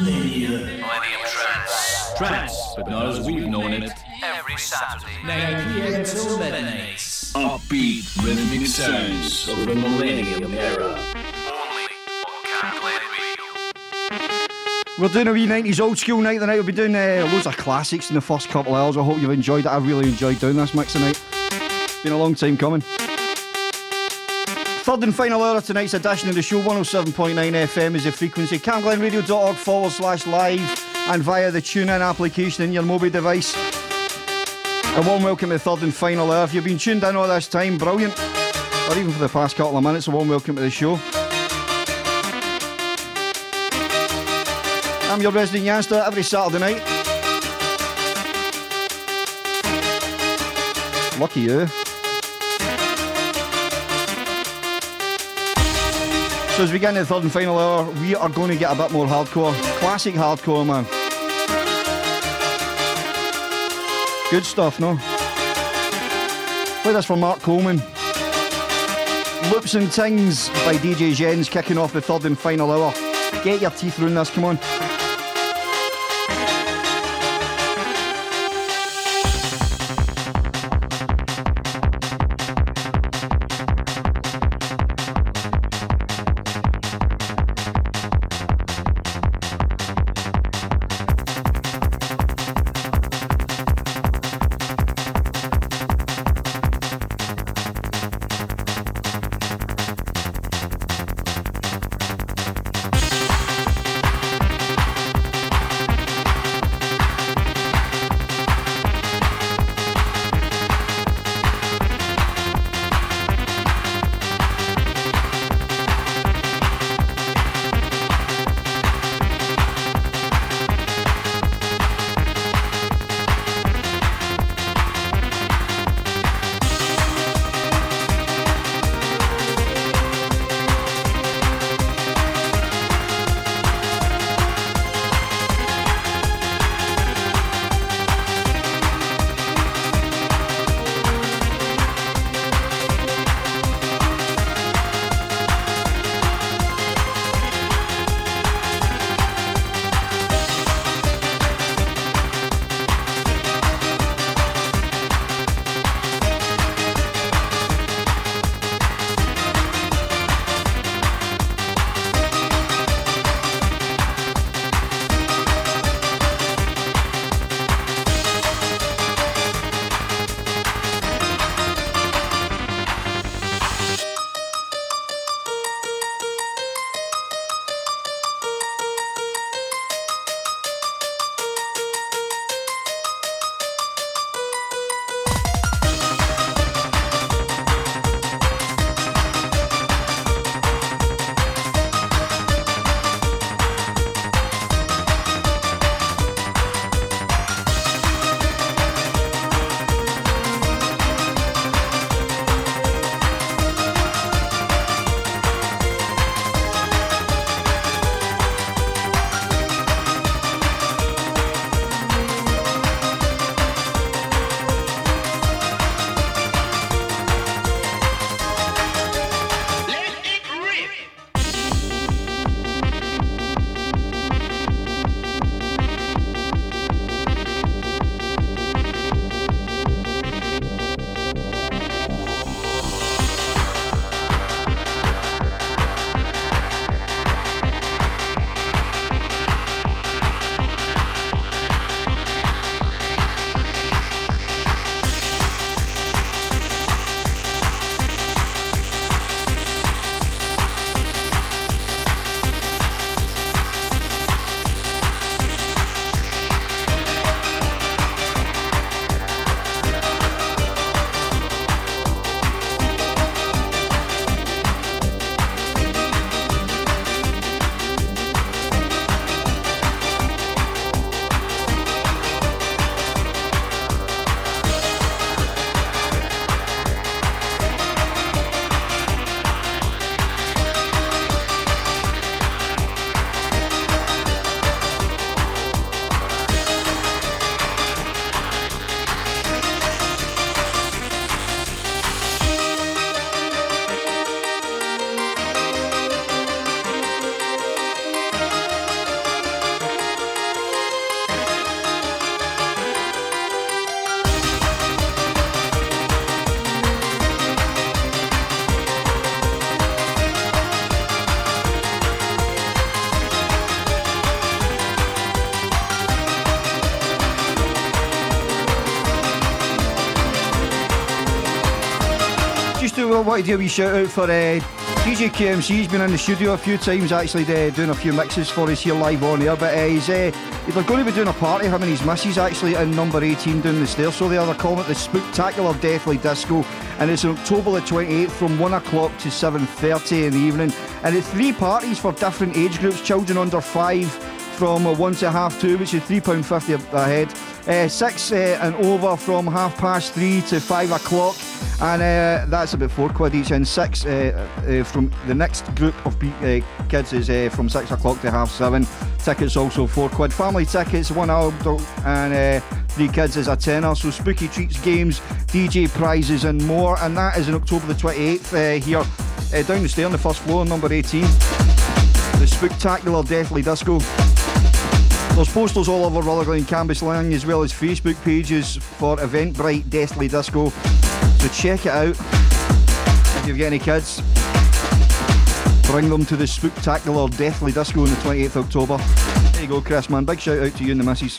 Millennia. Millennium Trance. Trance, but not as we've known it. Every Saturday. 9 p.m. till midnight. Upbeat rhythmic sounds of the Millennium Era. We're doing a wee 90s old school night tonight. We'll be doing uh, loads of classics in the first couple of hours. I hope you've enjoyed it. I really enjoyed doing this mix tonight. Been a long time coming. Third and final hour of tonight's edition of the show, 107.9 FM is the frequency. CamGlenRadio.org forward slash live and via the TuneIn application in your mobile device. A warm welcome to the third and final hour. If you've been tuned in all this time, brilliant. Or even for the past couple of minutes, a warm welcome to the show. I'm your resident youngster every Saturday night. Lucky you. So as we get into the third and final hour, we are going to get a bit more hardcore. Classic hardcore, man. Good stuff, no? Play this from Mark Coleman. Loops and Tings by DJ Jens kicking off the third and final hour. Get your teeth through this, come on. Uh, want to do a shout out for uh, DJ KMC. He's been in the studio a few times, actually uh, doing a few mixes for us here live on air. But uh, he's uh, they're going to be doing a party, him and his missus, actually, in number 18 down the stairs. So they are calling it the Spooktacular Deathly Disco, and it's October the 28th from 1 o'clock to 7:30 in the evening. And it's three parties for different age groups: children under five from uh, one to half two, which is three pound fifty a head. Uh, six uh, and over from half past three to five o'clock, and uh, that's about four quid each. And six uh, uh, from the next group of uh, kids is uh, from six o'clock to half seven. Tickets also four quid. Family tickets one adult and three kids is a tenner. So spooky treats, games, DJ prizes, and more. And that is in October the twenty eighth uh, here down the stair on the first floor, number eighteen. The spectacular Deathly Disco. There's posters all over Rutherglen and Cambuslang as well as Facebook pages for Eventbrite Deathly Disco. So check it out. If you've got any kids, bring them to the Spooktacular Deathly Disco on the 28th of October. There you go, Chris, man. Big shout out to you and the missus.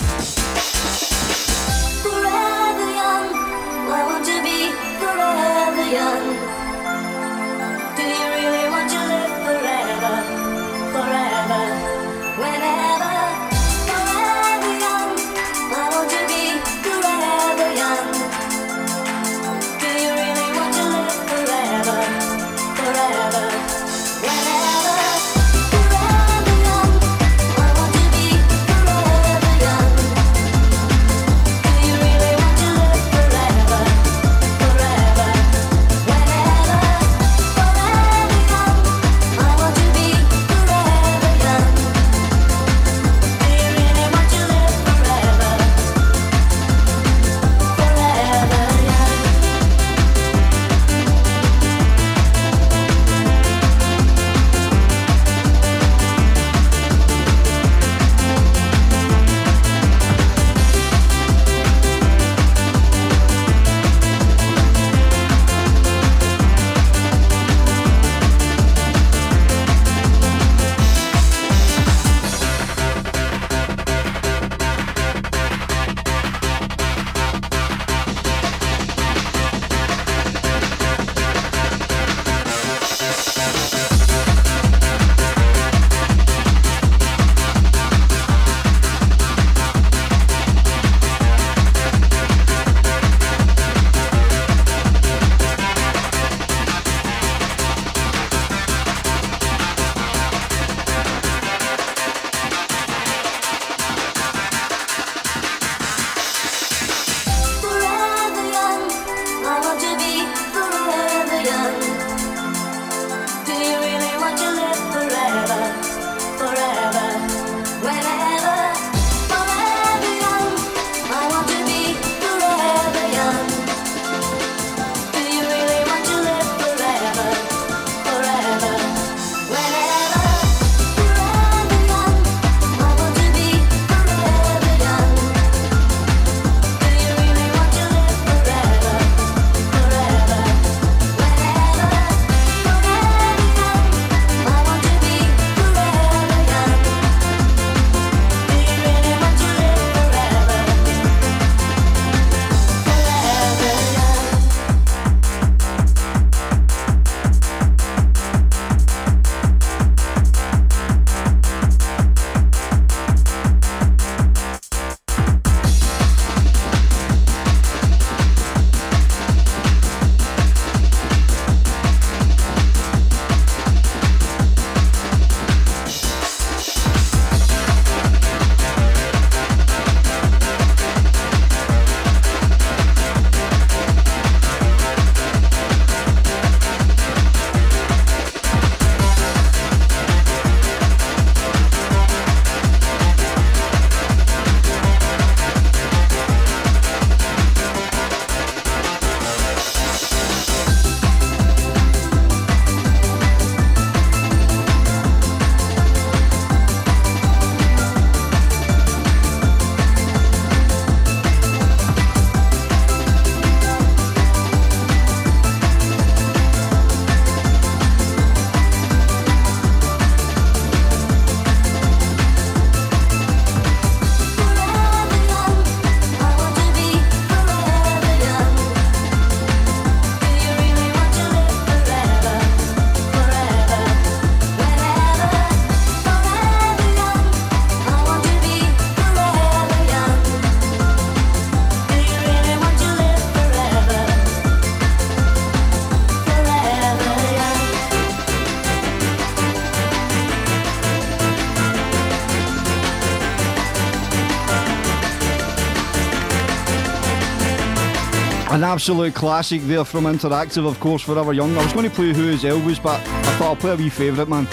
Absolute classic there from Interactive, of course, Forever Young. I was going to play Who Is Elvis, but I thought I'll play a wee favourite, man.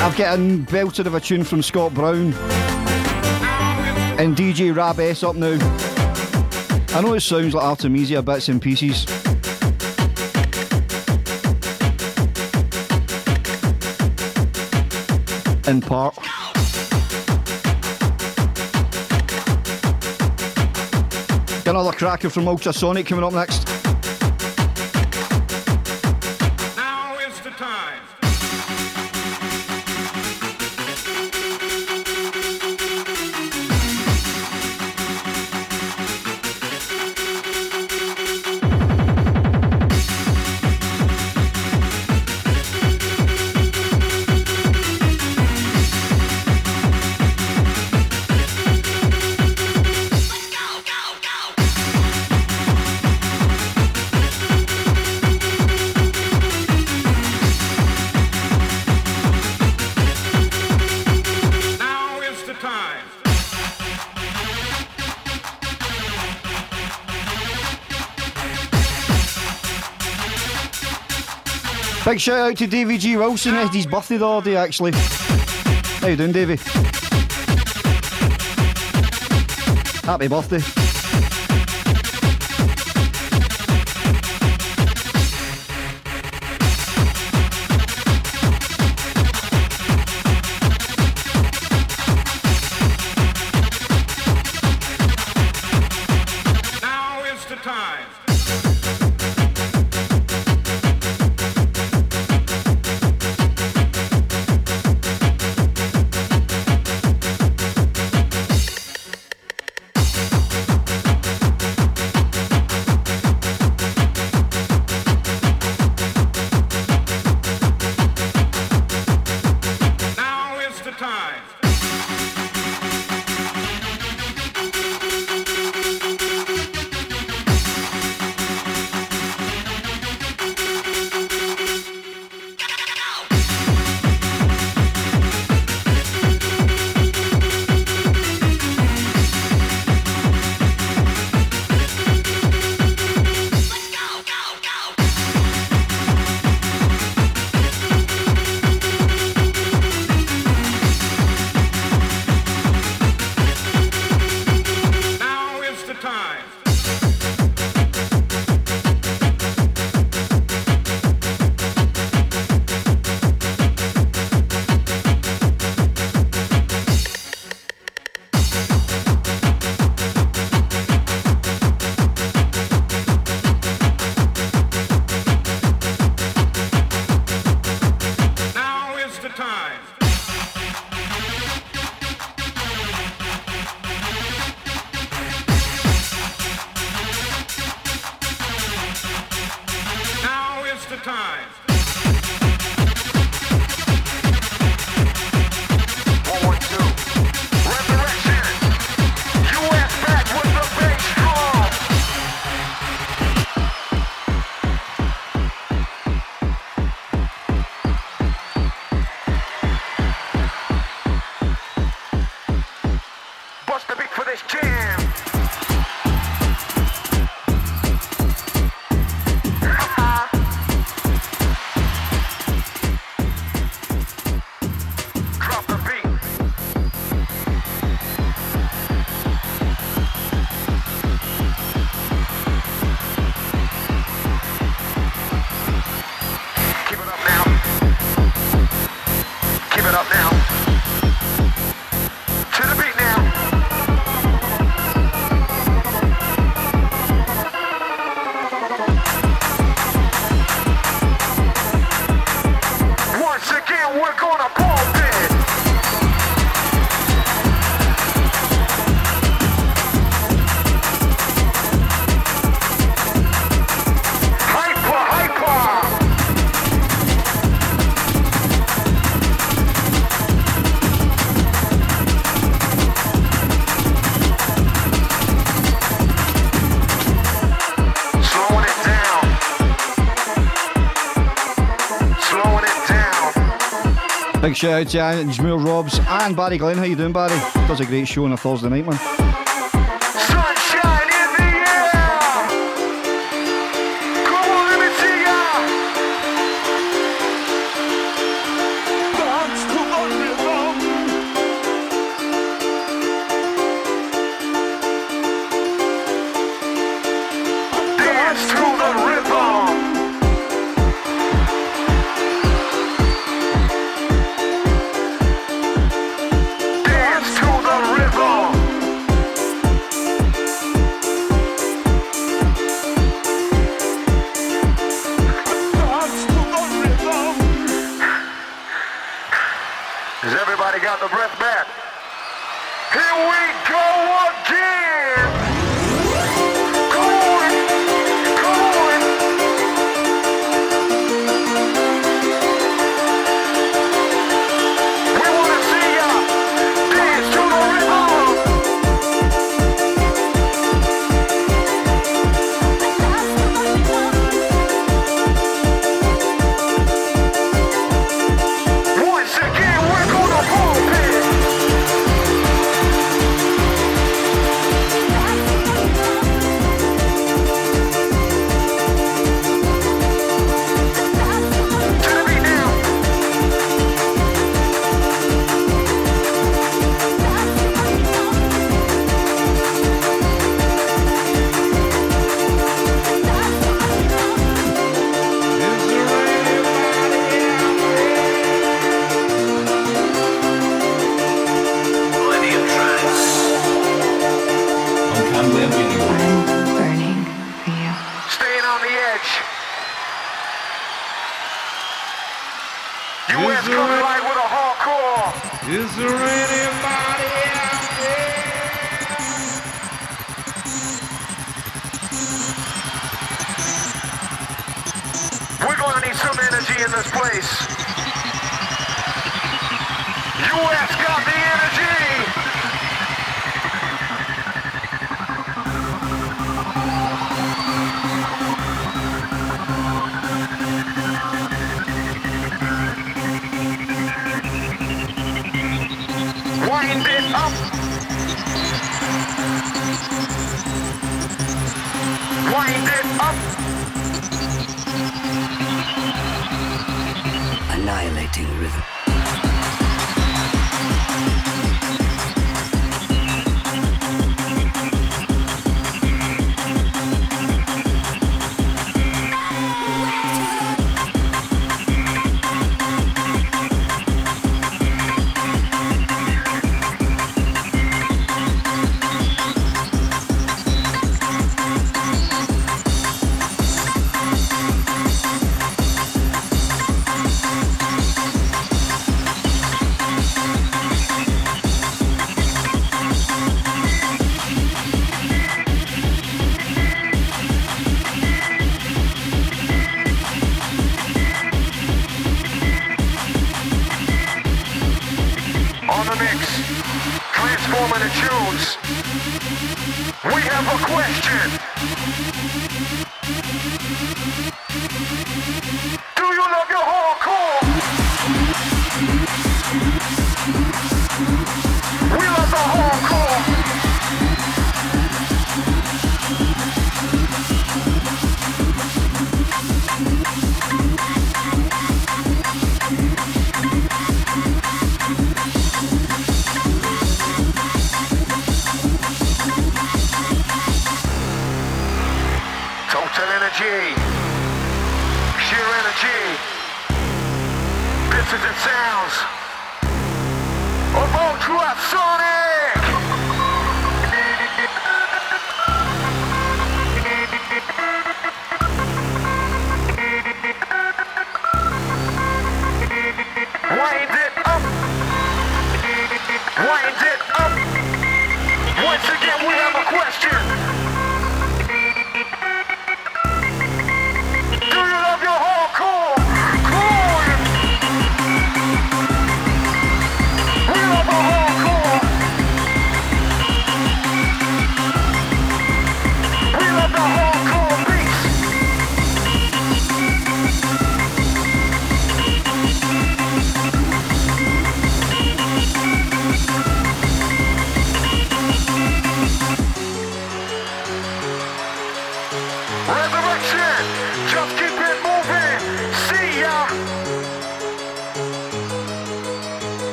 I've a belted of a tune from Scott Brown and DJ Rab S up now. I know it sounds like Artemesia bits and pieces. In part. Another cracker from Ultrasonic coming up next. Big shout out to Davy G. Wilson. It's his birthday the other day, actually. How you doing, Davy? Happy birthday. Shout out to Jamil Robs and Barry Glenn. How you doing, Barry? Does a great show on a Thursday night, man.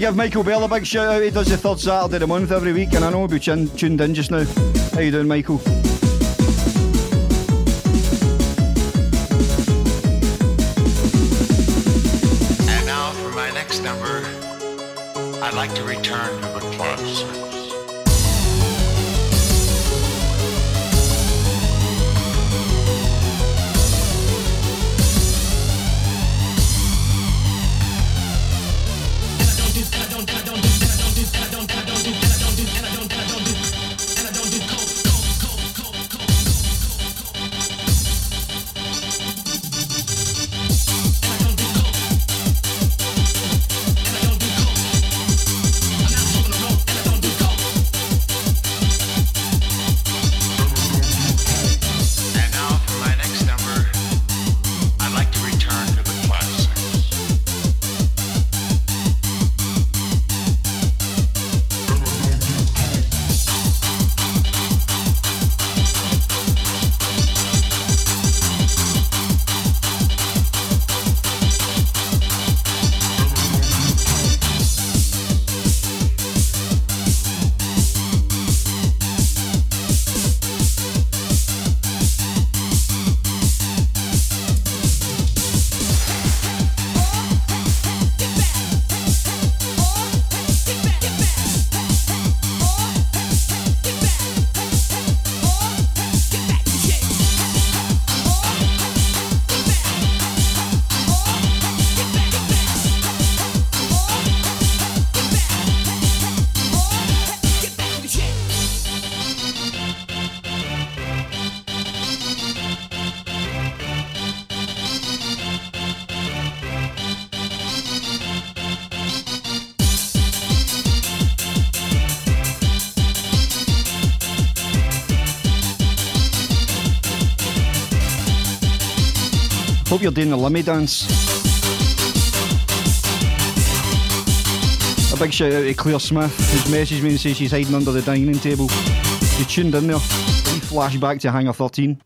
Give Michael Bell a big shout out. He does the third Saturday of the month every week, and I know he'll be tuned in just now. How you doing, Michael? And now for my next number, I'd like to return Hope you're doing the Limmy dance. A big shout out to Claire Smith, who's messaged me and says she's hiding under the dining table. She tuned in there. We flash back to Hangar 13.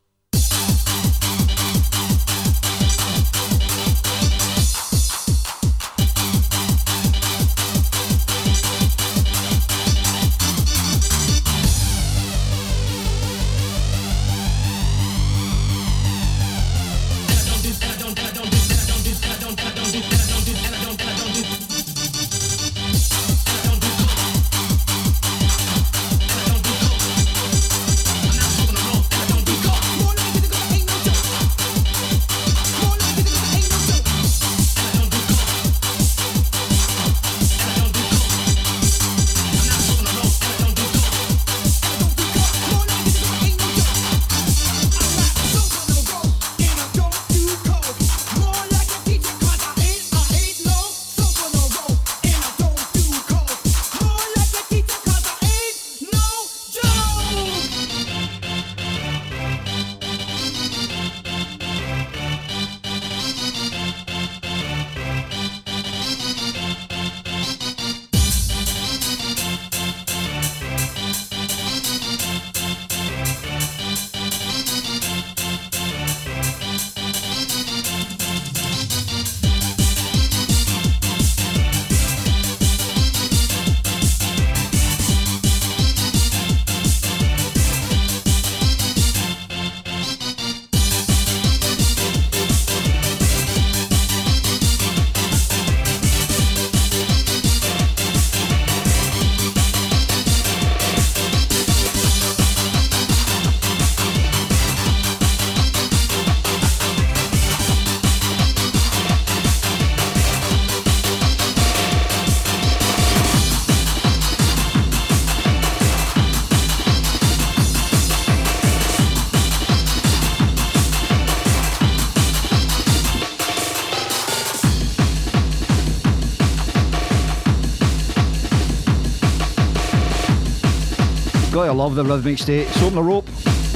love the rhythmic state. It's open the rope.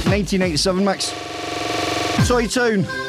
1997 mix. Toy Town.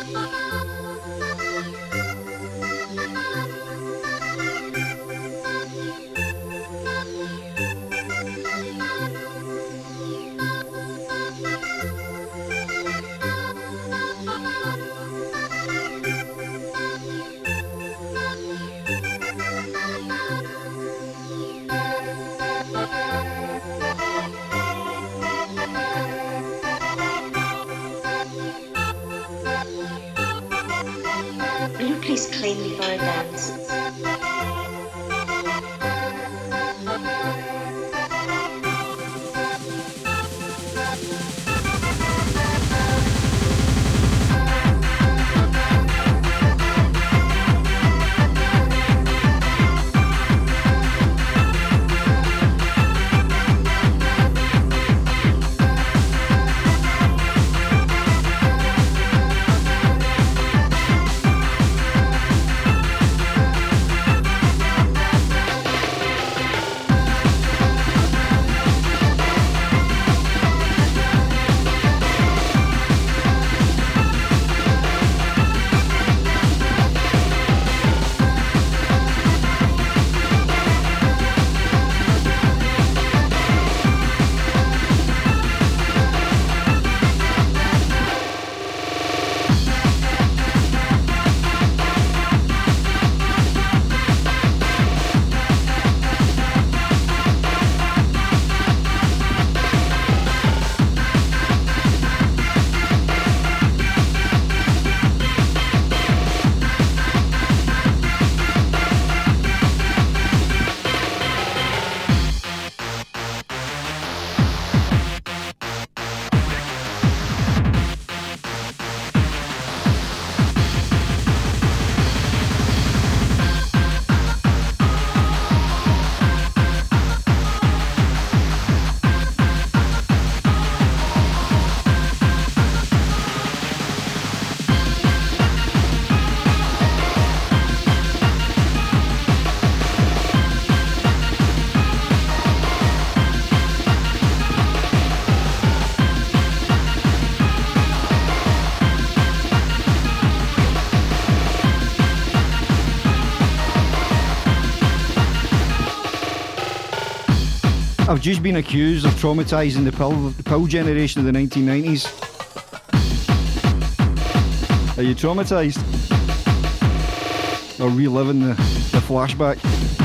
I've just been accused of traumatising the pill, the pill generation of the 1990s. Are you traumatised? Or reliving the, the flashback?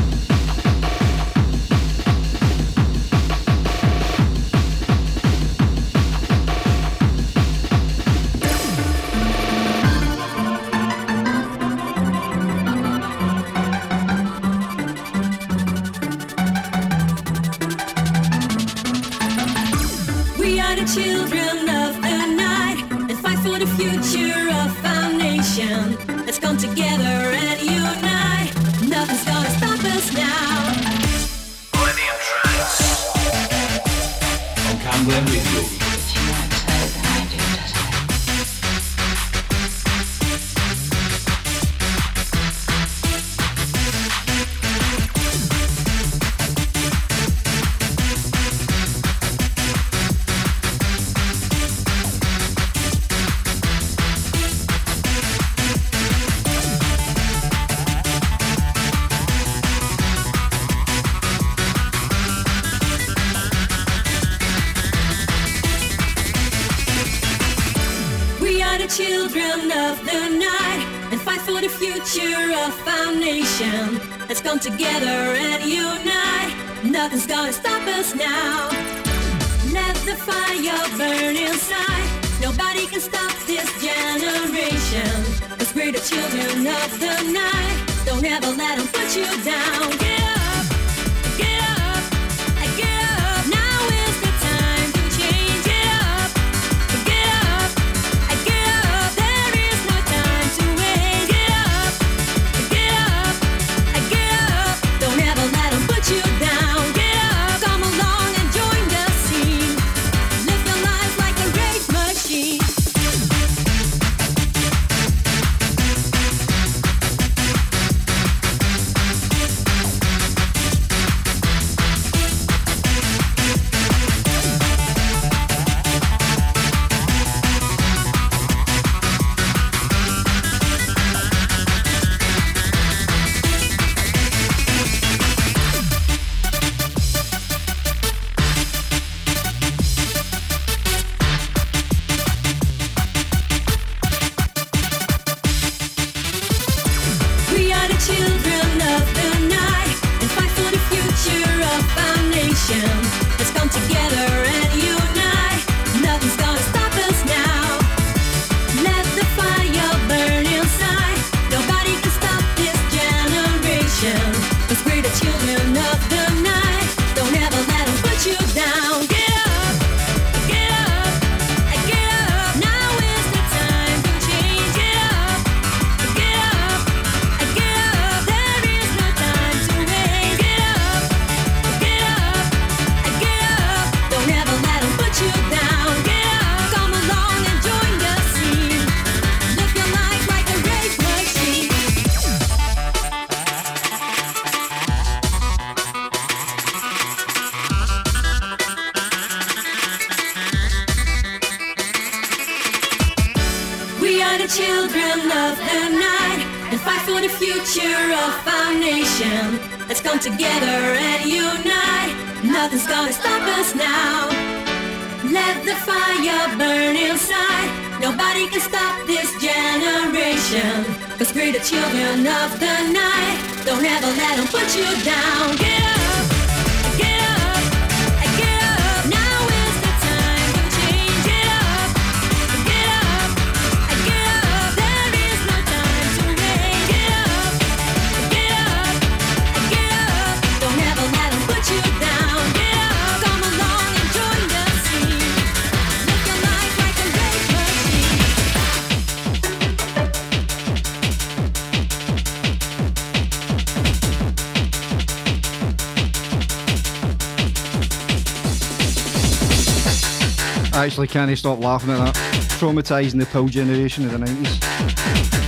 Can I stop laughing at that? Traumatizing the pill generation of the 90s.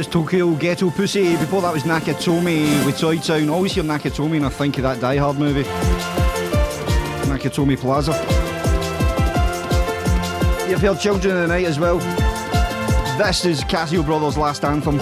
Was Tokyo Ghetto Pussy. Before that was Nakatomi with Toy Town. Always hear Nakatomi and I think of that Die Hard movie. Nakatomi Plaza. You've heard Children of the Night as well. This is Casio Brothers' last anthem.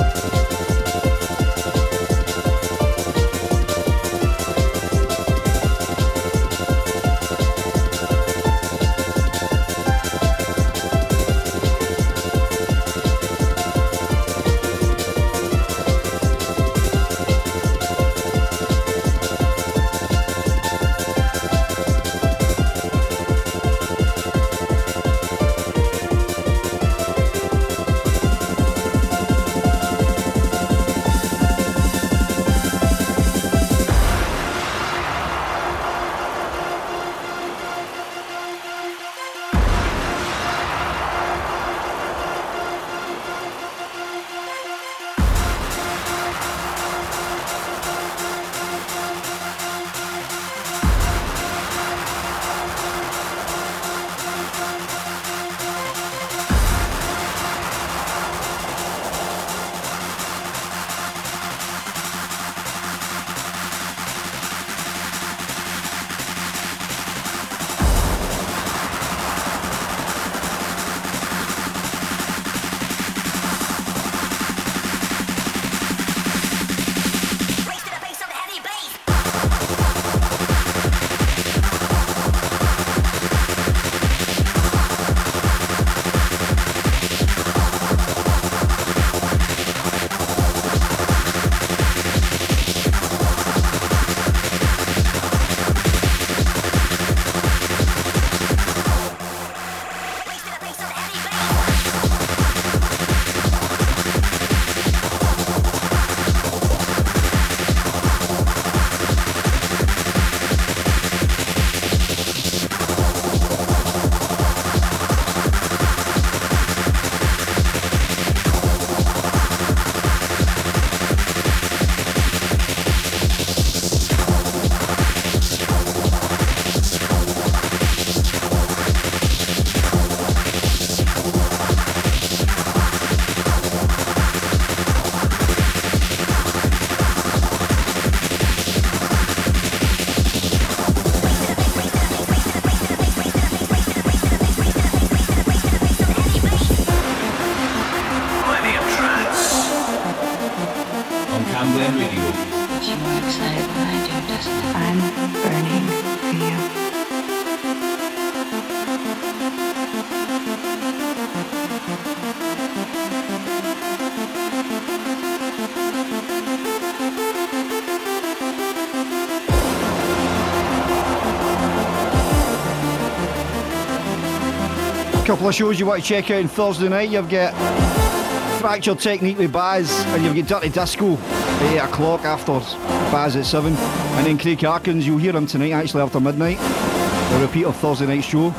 Couple of shows you want to check out on Thursday night. You've got Fracture Technique with Baz, and you've got Dirty Disco at 8 o'clock after Baz at 7. And then Craig Harkins, you'll hear him tonight actually after midnight. A repeat of Thursday night show.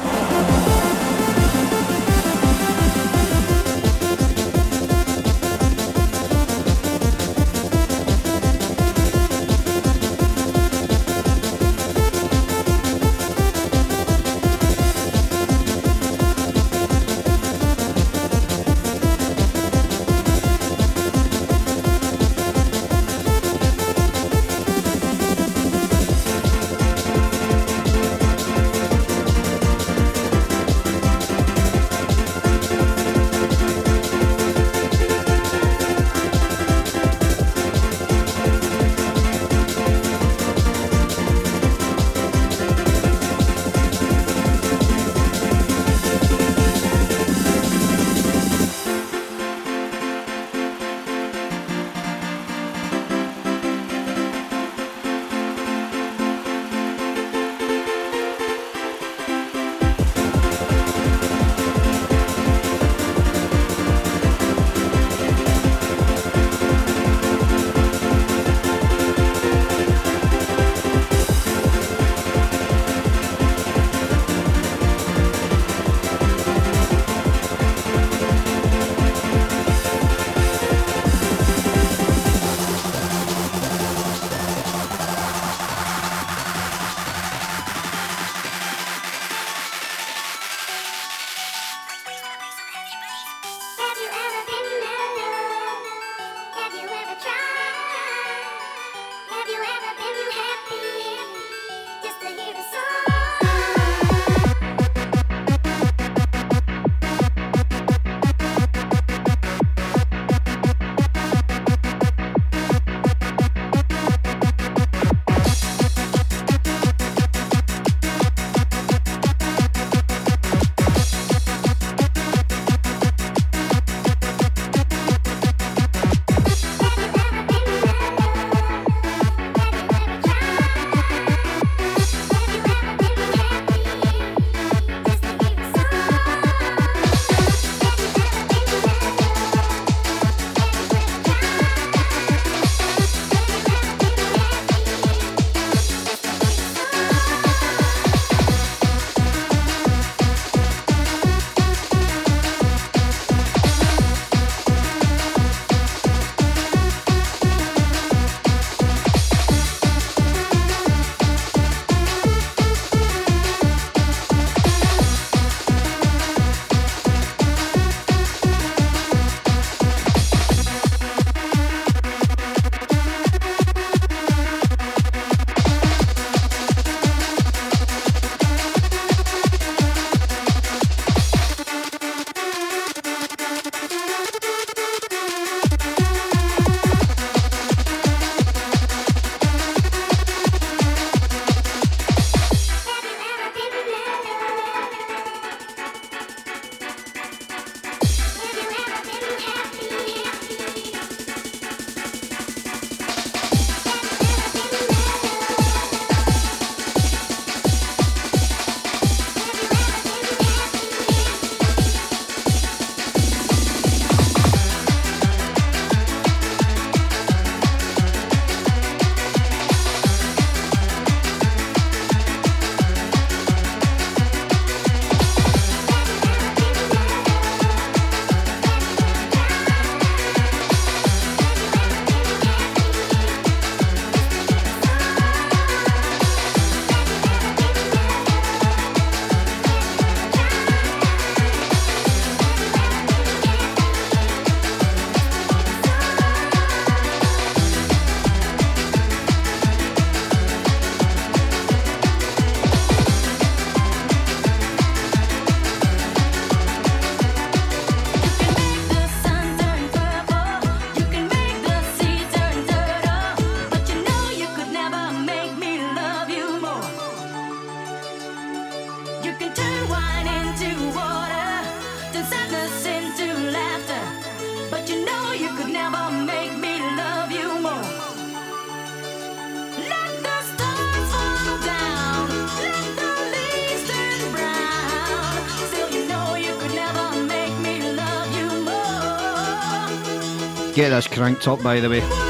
Get this cranked up, by the way.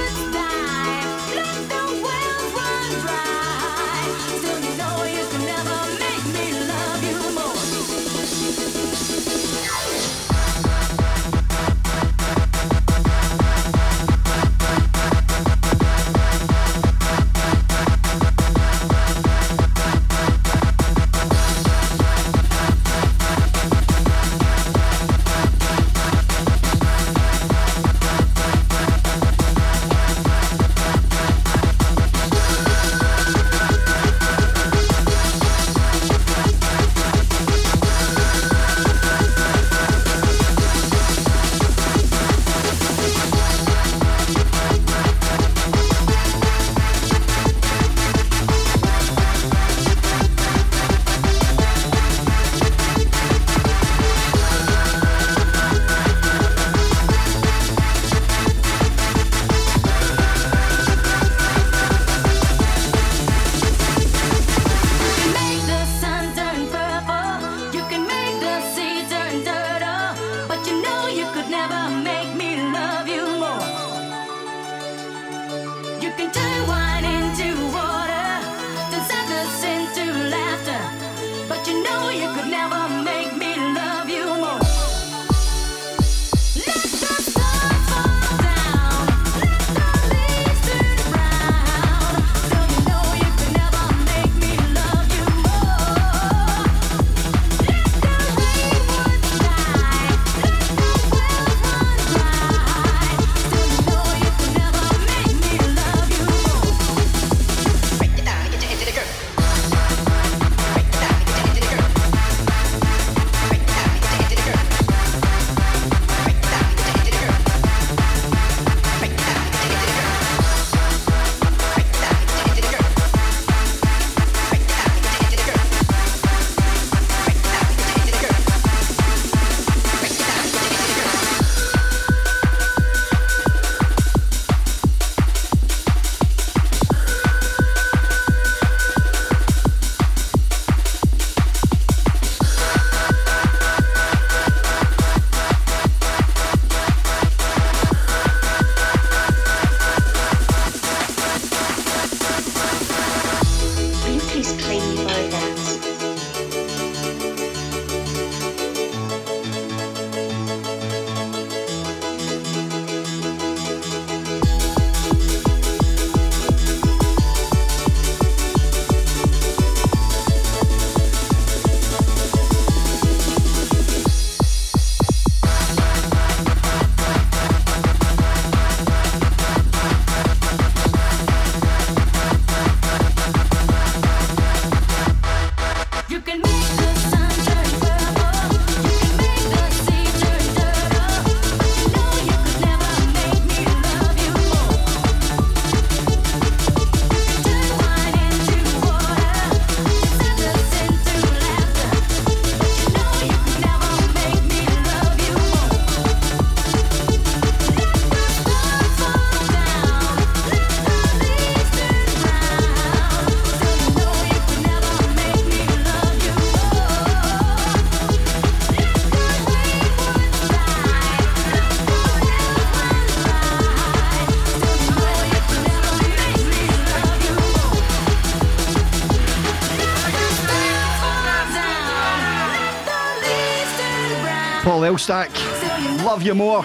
Love you more.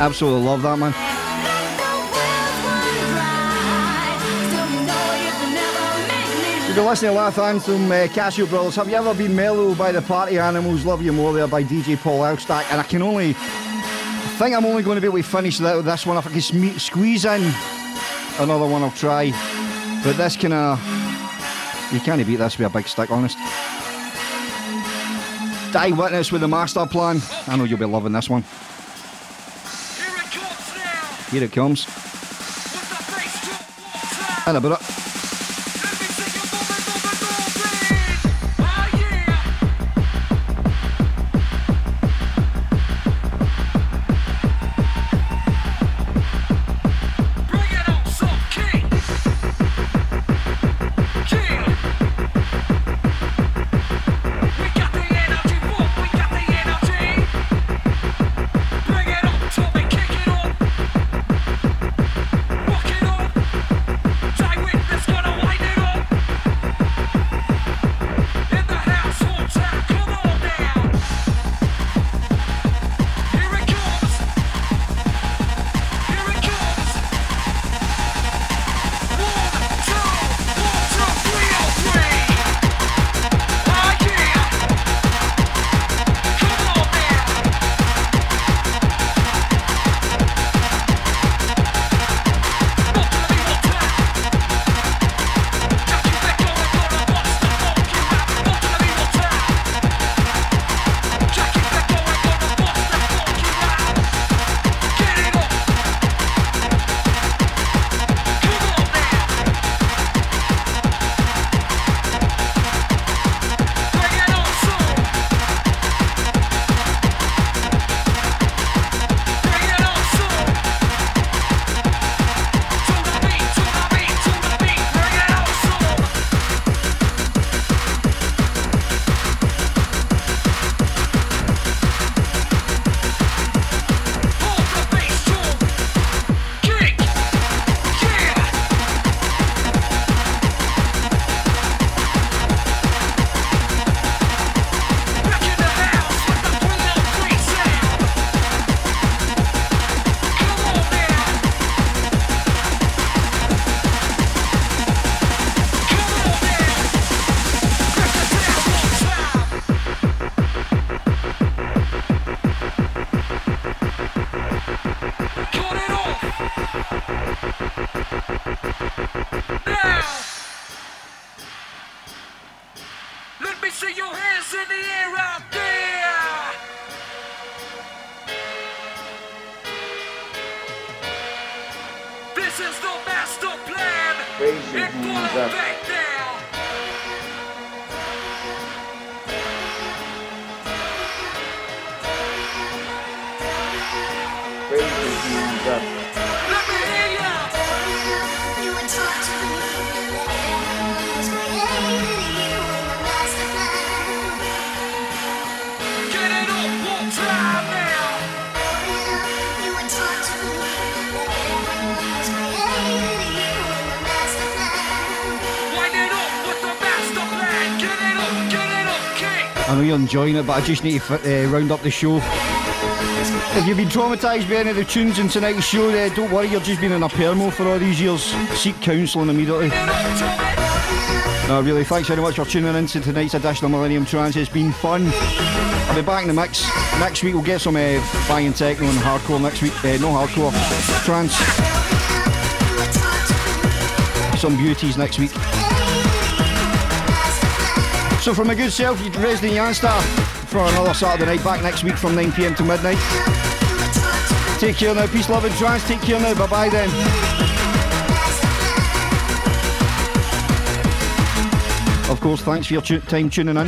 Absolutely love that man. You've been listening to Last Anthem, uh, Casio Brothers. Have you ever been mellow by the Party Animals? Love You More there by DJ Paul Elstak. And I can only, I think I'm only going to be able to finish that, this one. If I can squeeze in another one, I'll try. But this kind of, you can't beat this with a big stick, honest. Die Witness with the master plan. I know you'll be loving this one. Here it comes. And a bit. We got the enjoying it, but I just need to uh, round up the show. If you've been traumatised by any of the tunes in tonight's show, uh, don't worry, you're just been in a permo for all these years. Seek counselling immediately. No, really, thanks very much for tuning in to tonight's edition of Millennium Trance. It's been fun. I'll be back in the mix. Next week we'll get some uh, banging techno and hardcore next week. Uh, no hardcore, trance. Some beauties next week. So from my good self, Resident Yanzta for another Saturday night. Back next week from 9pm to midnight. Take care now. Peace, love and trance. Take care now. Bye-bye then. Of course, thanks for your time tuning in.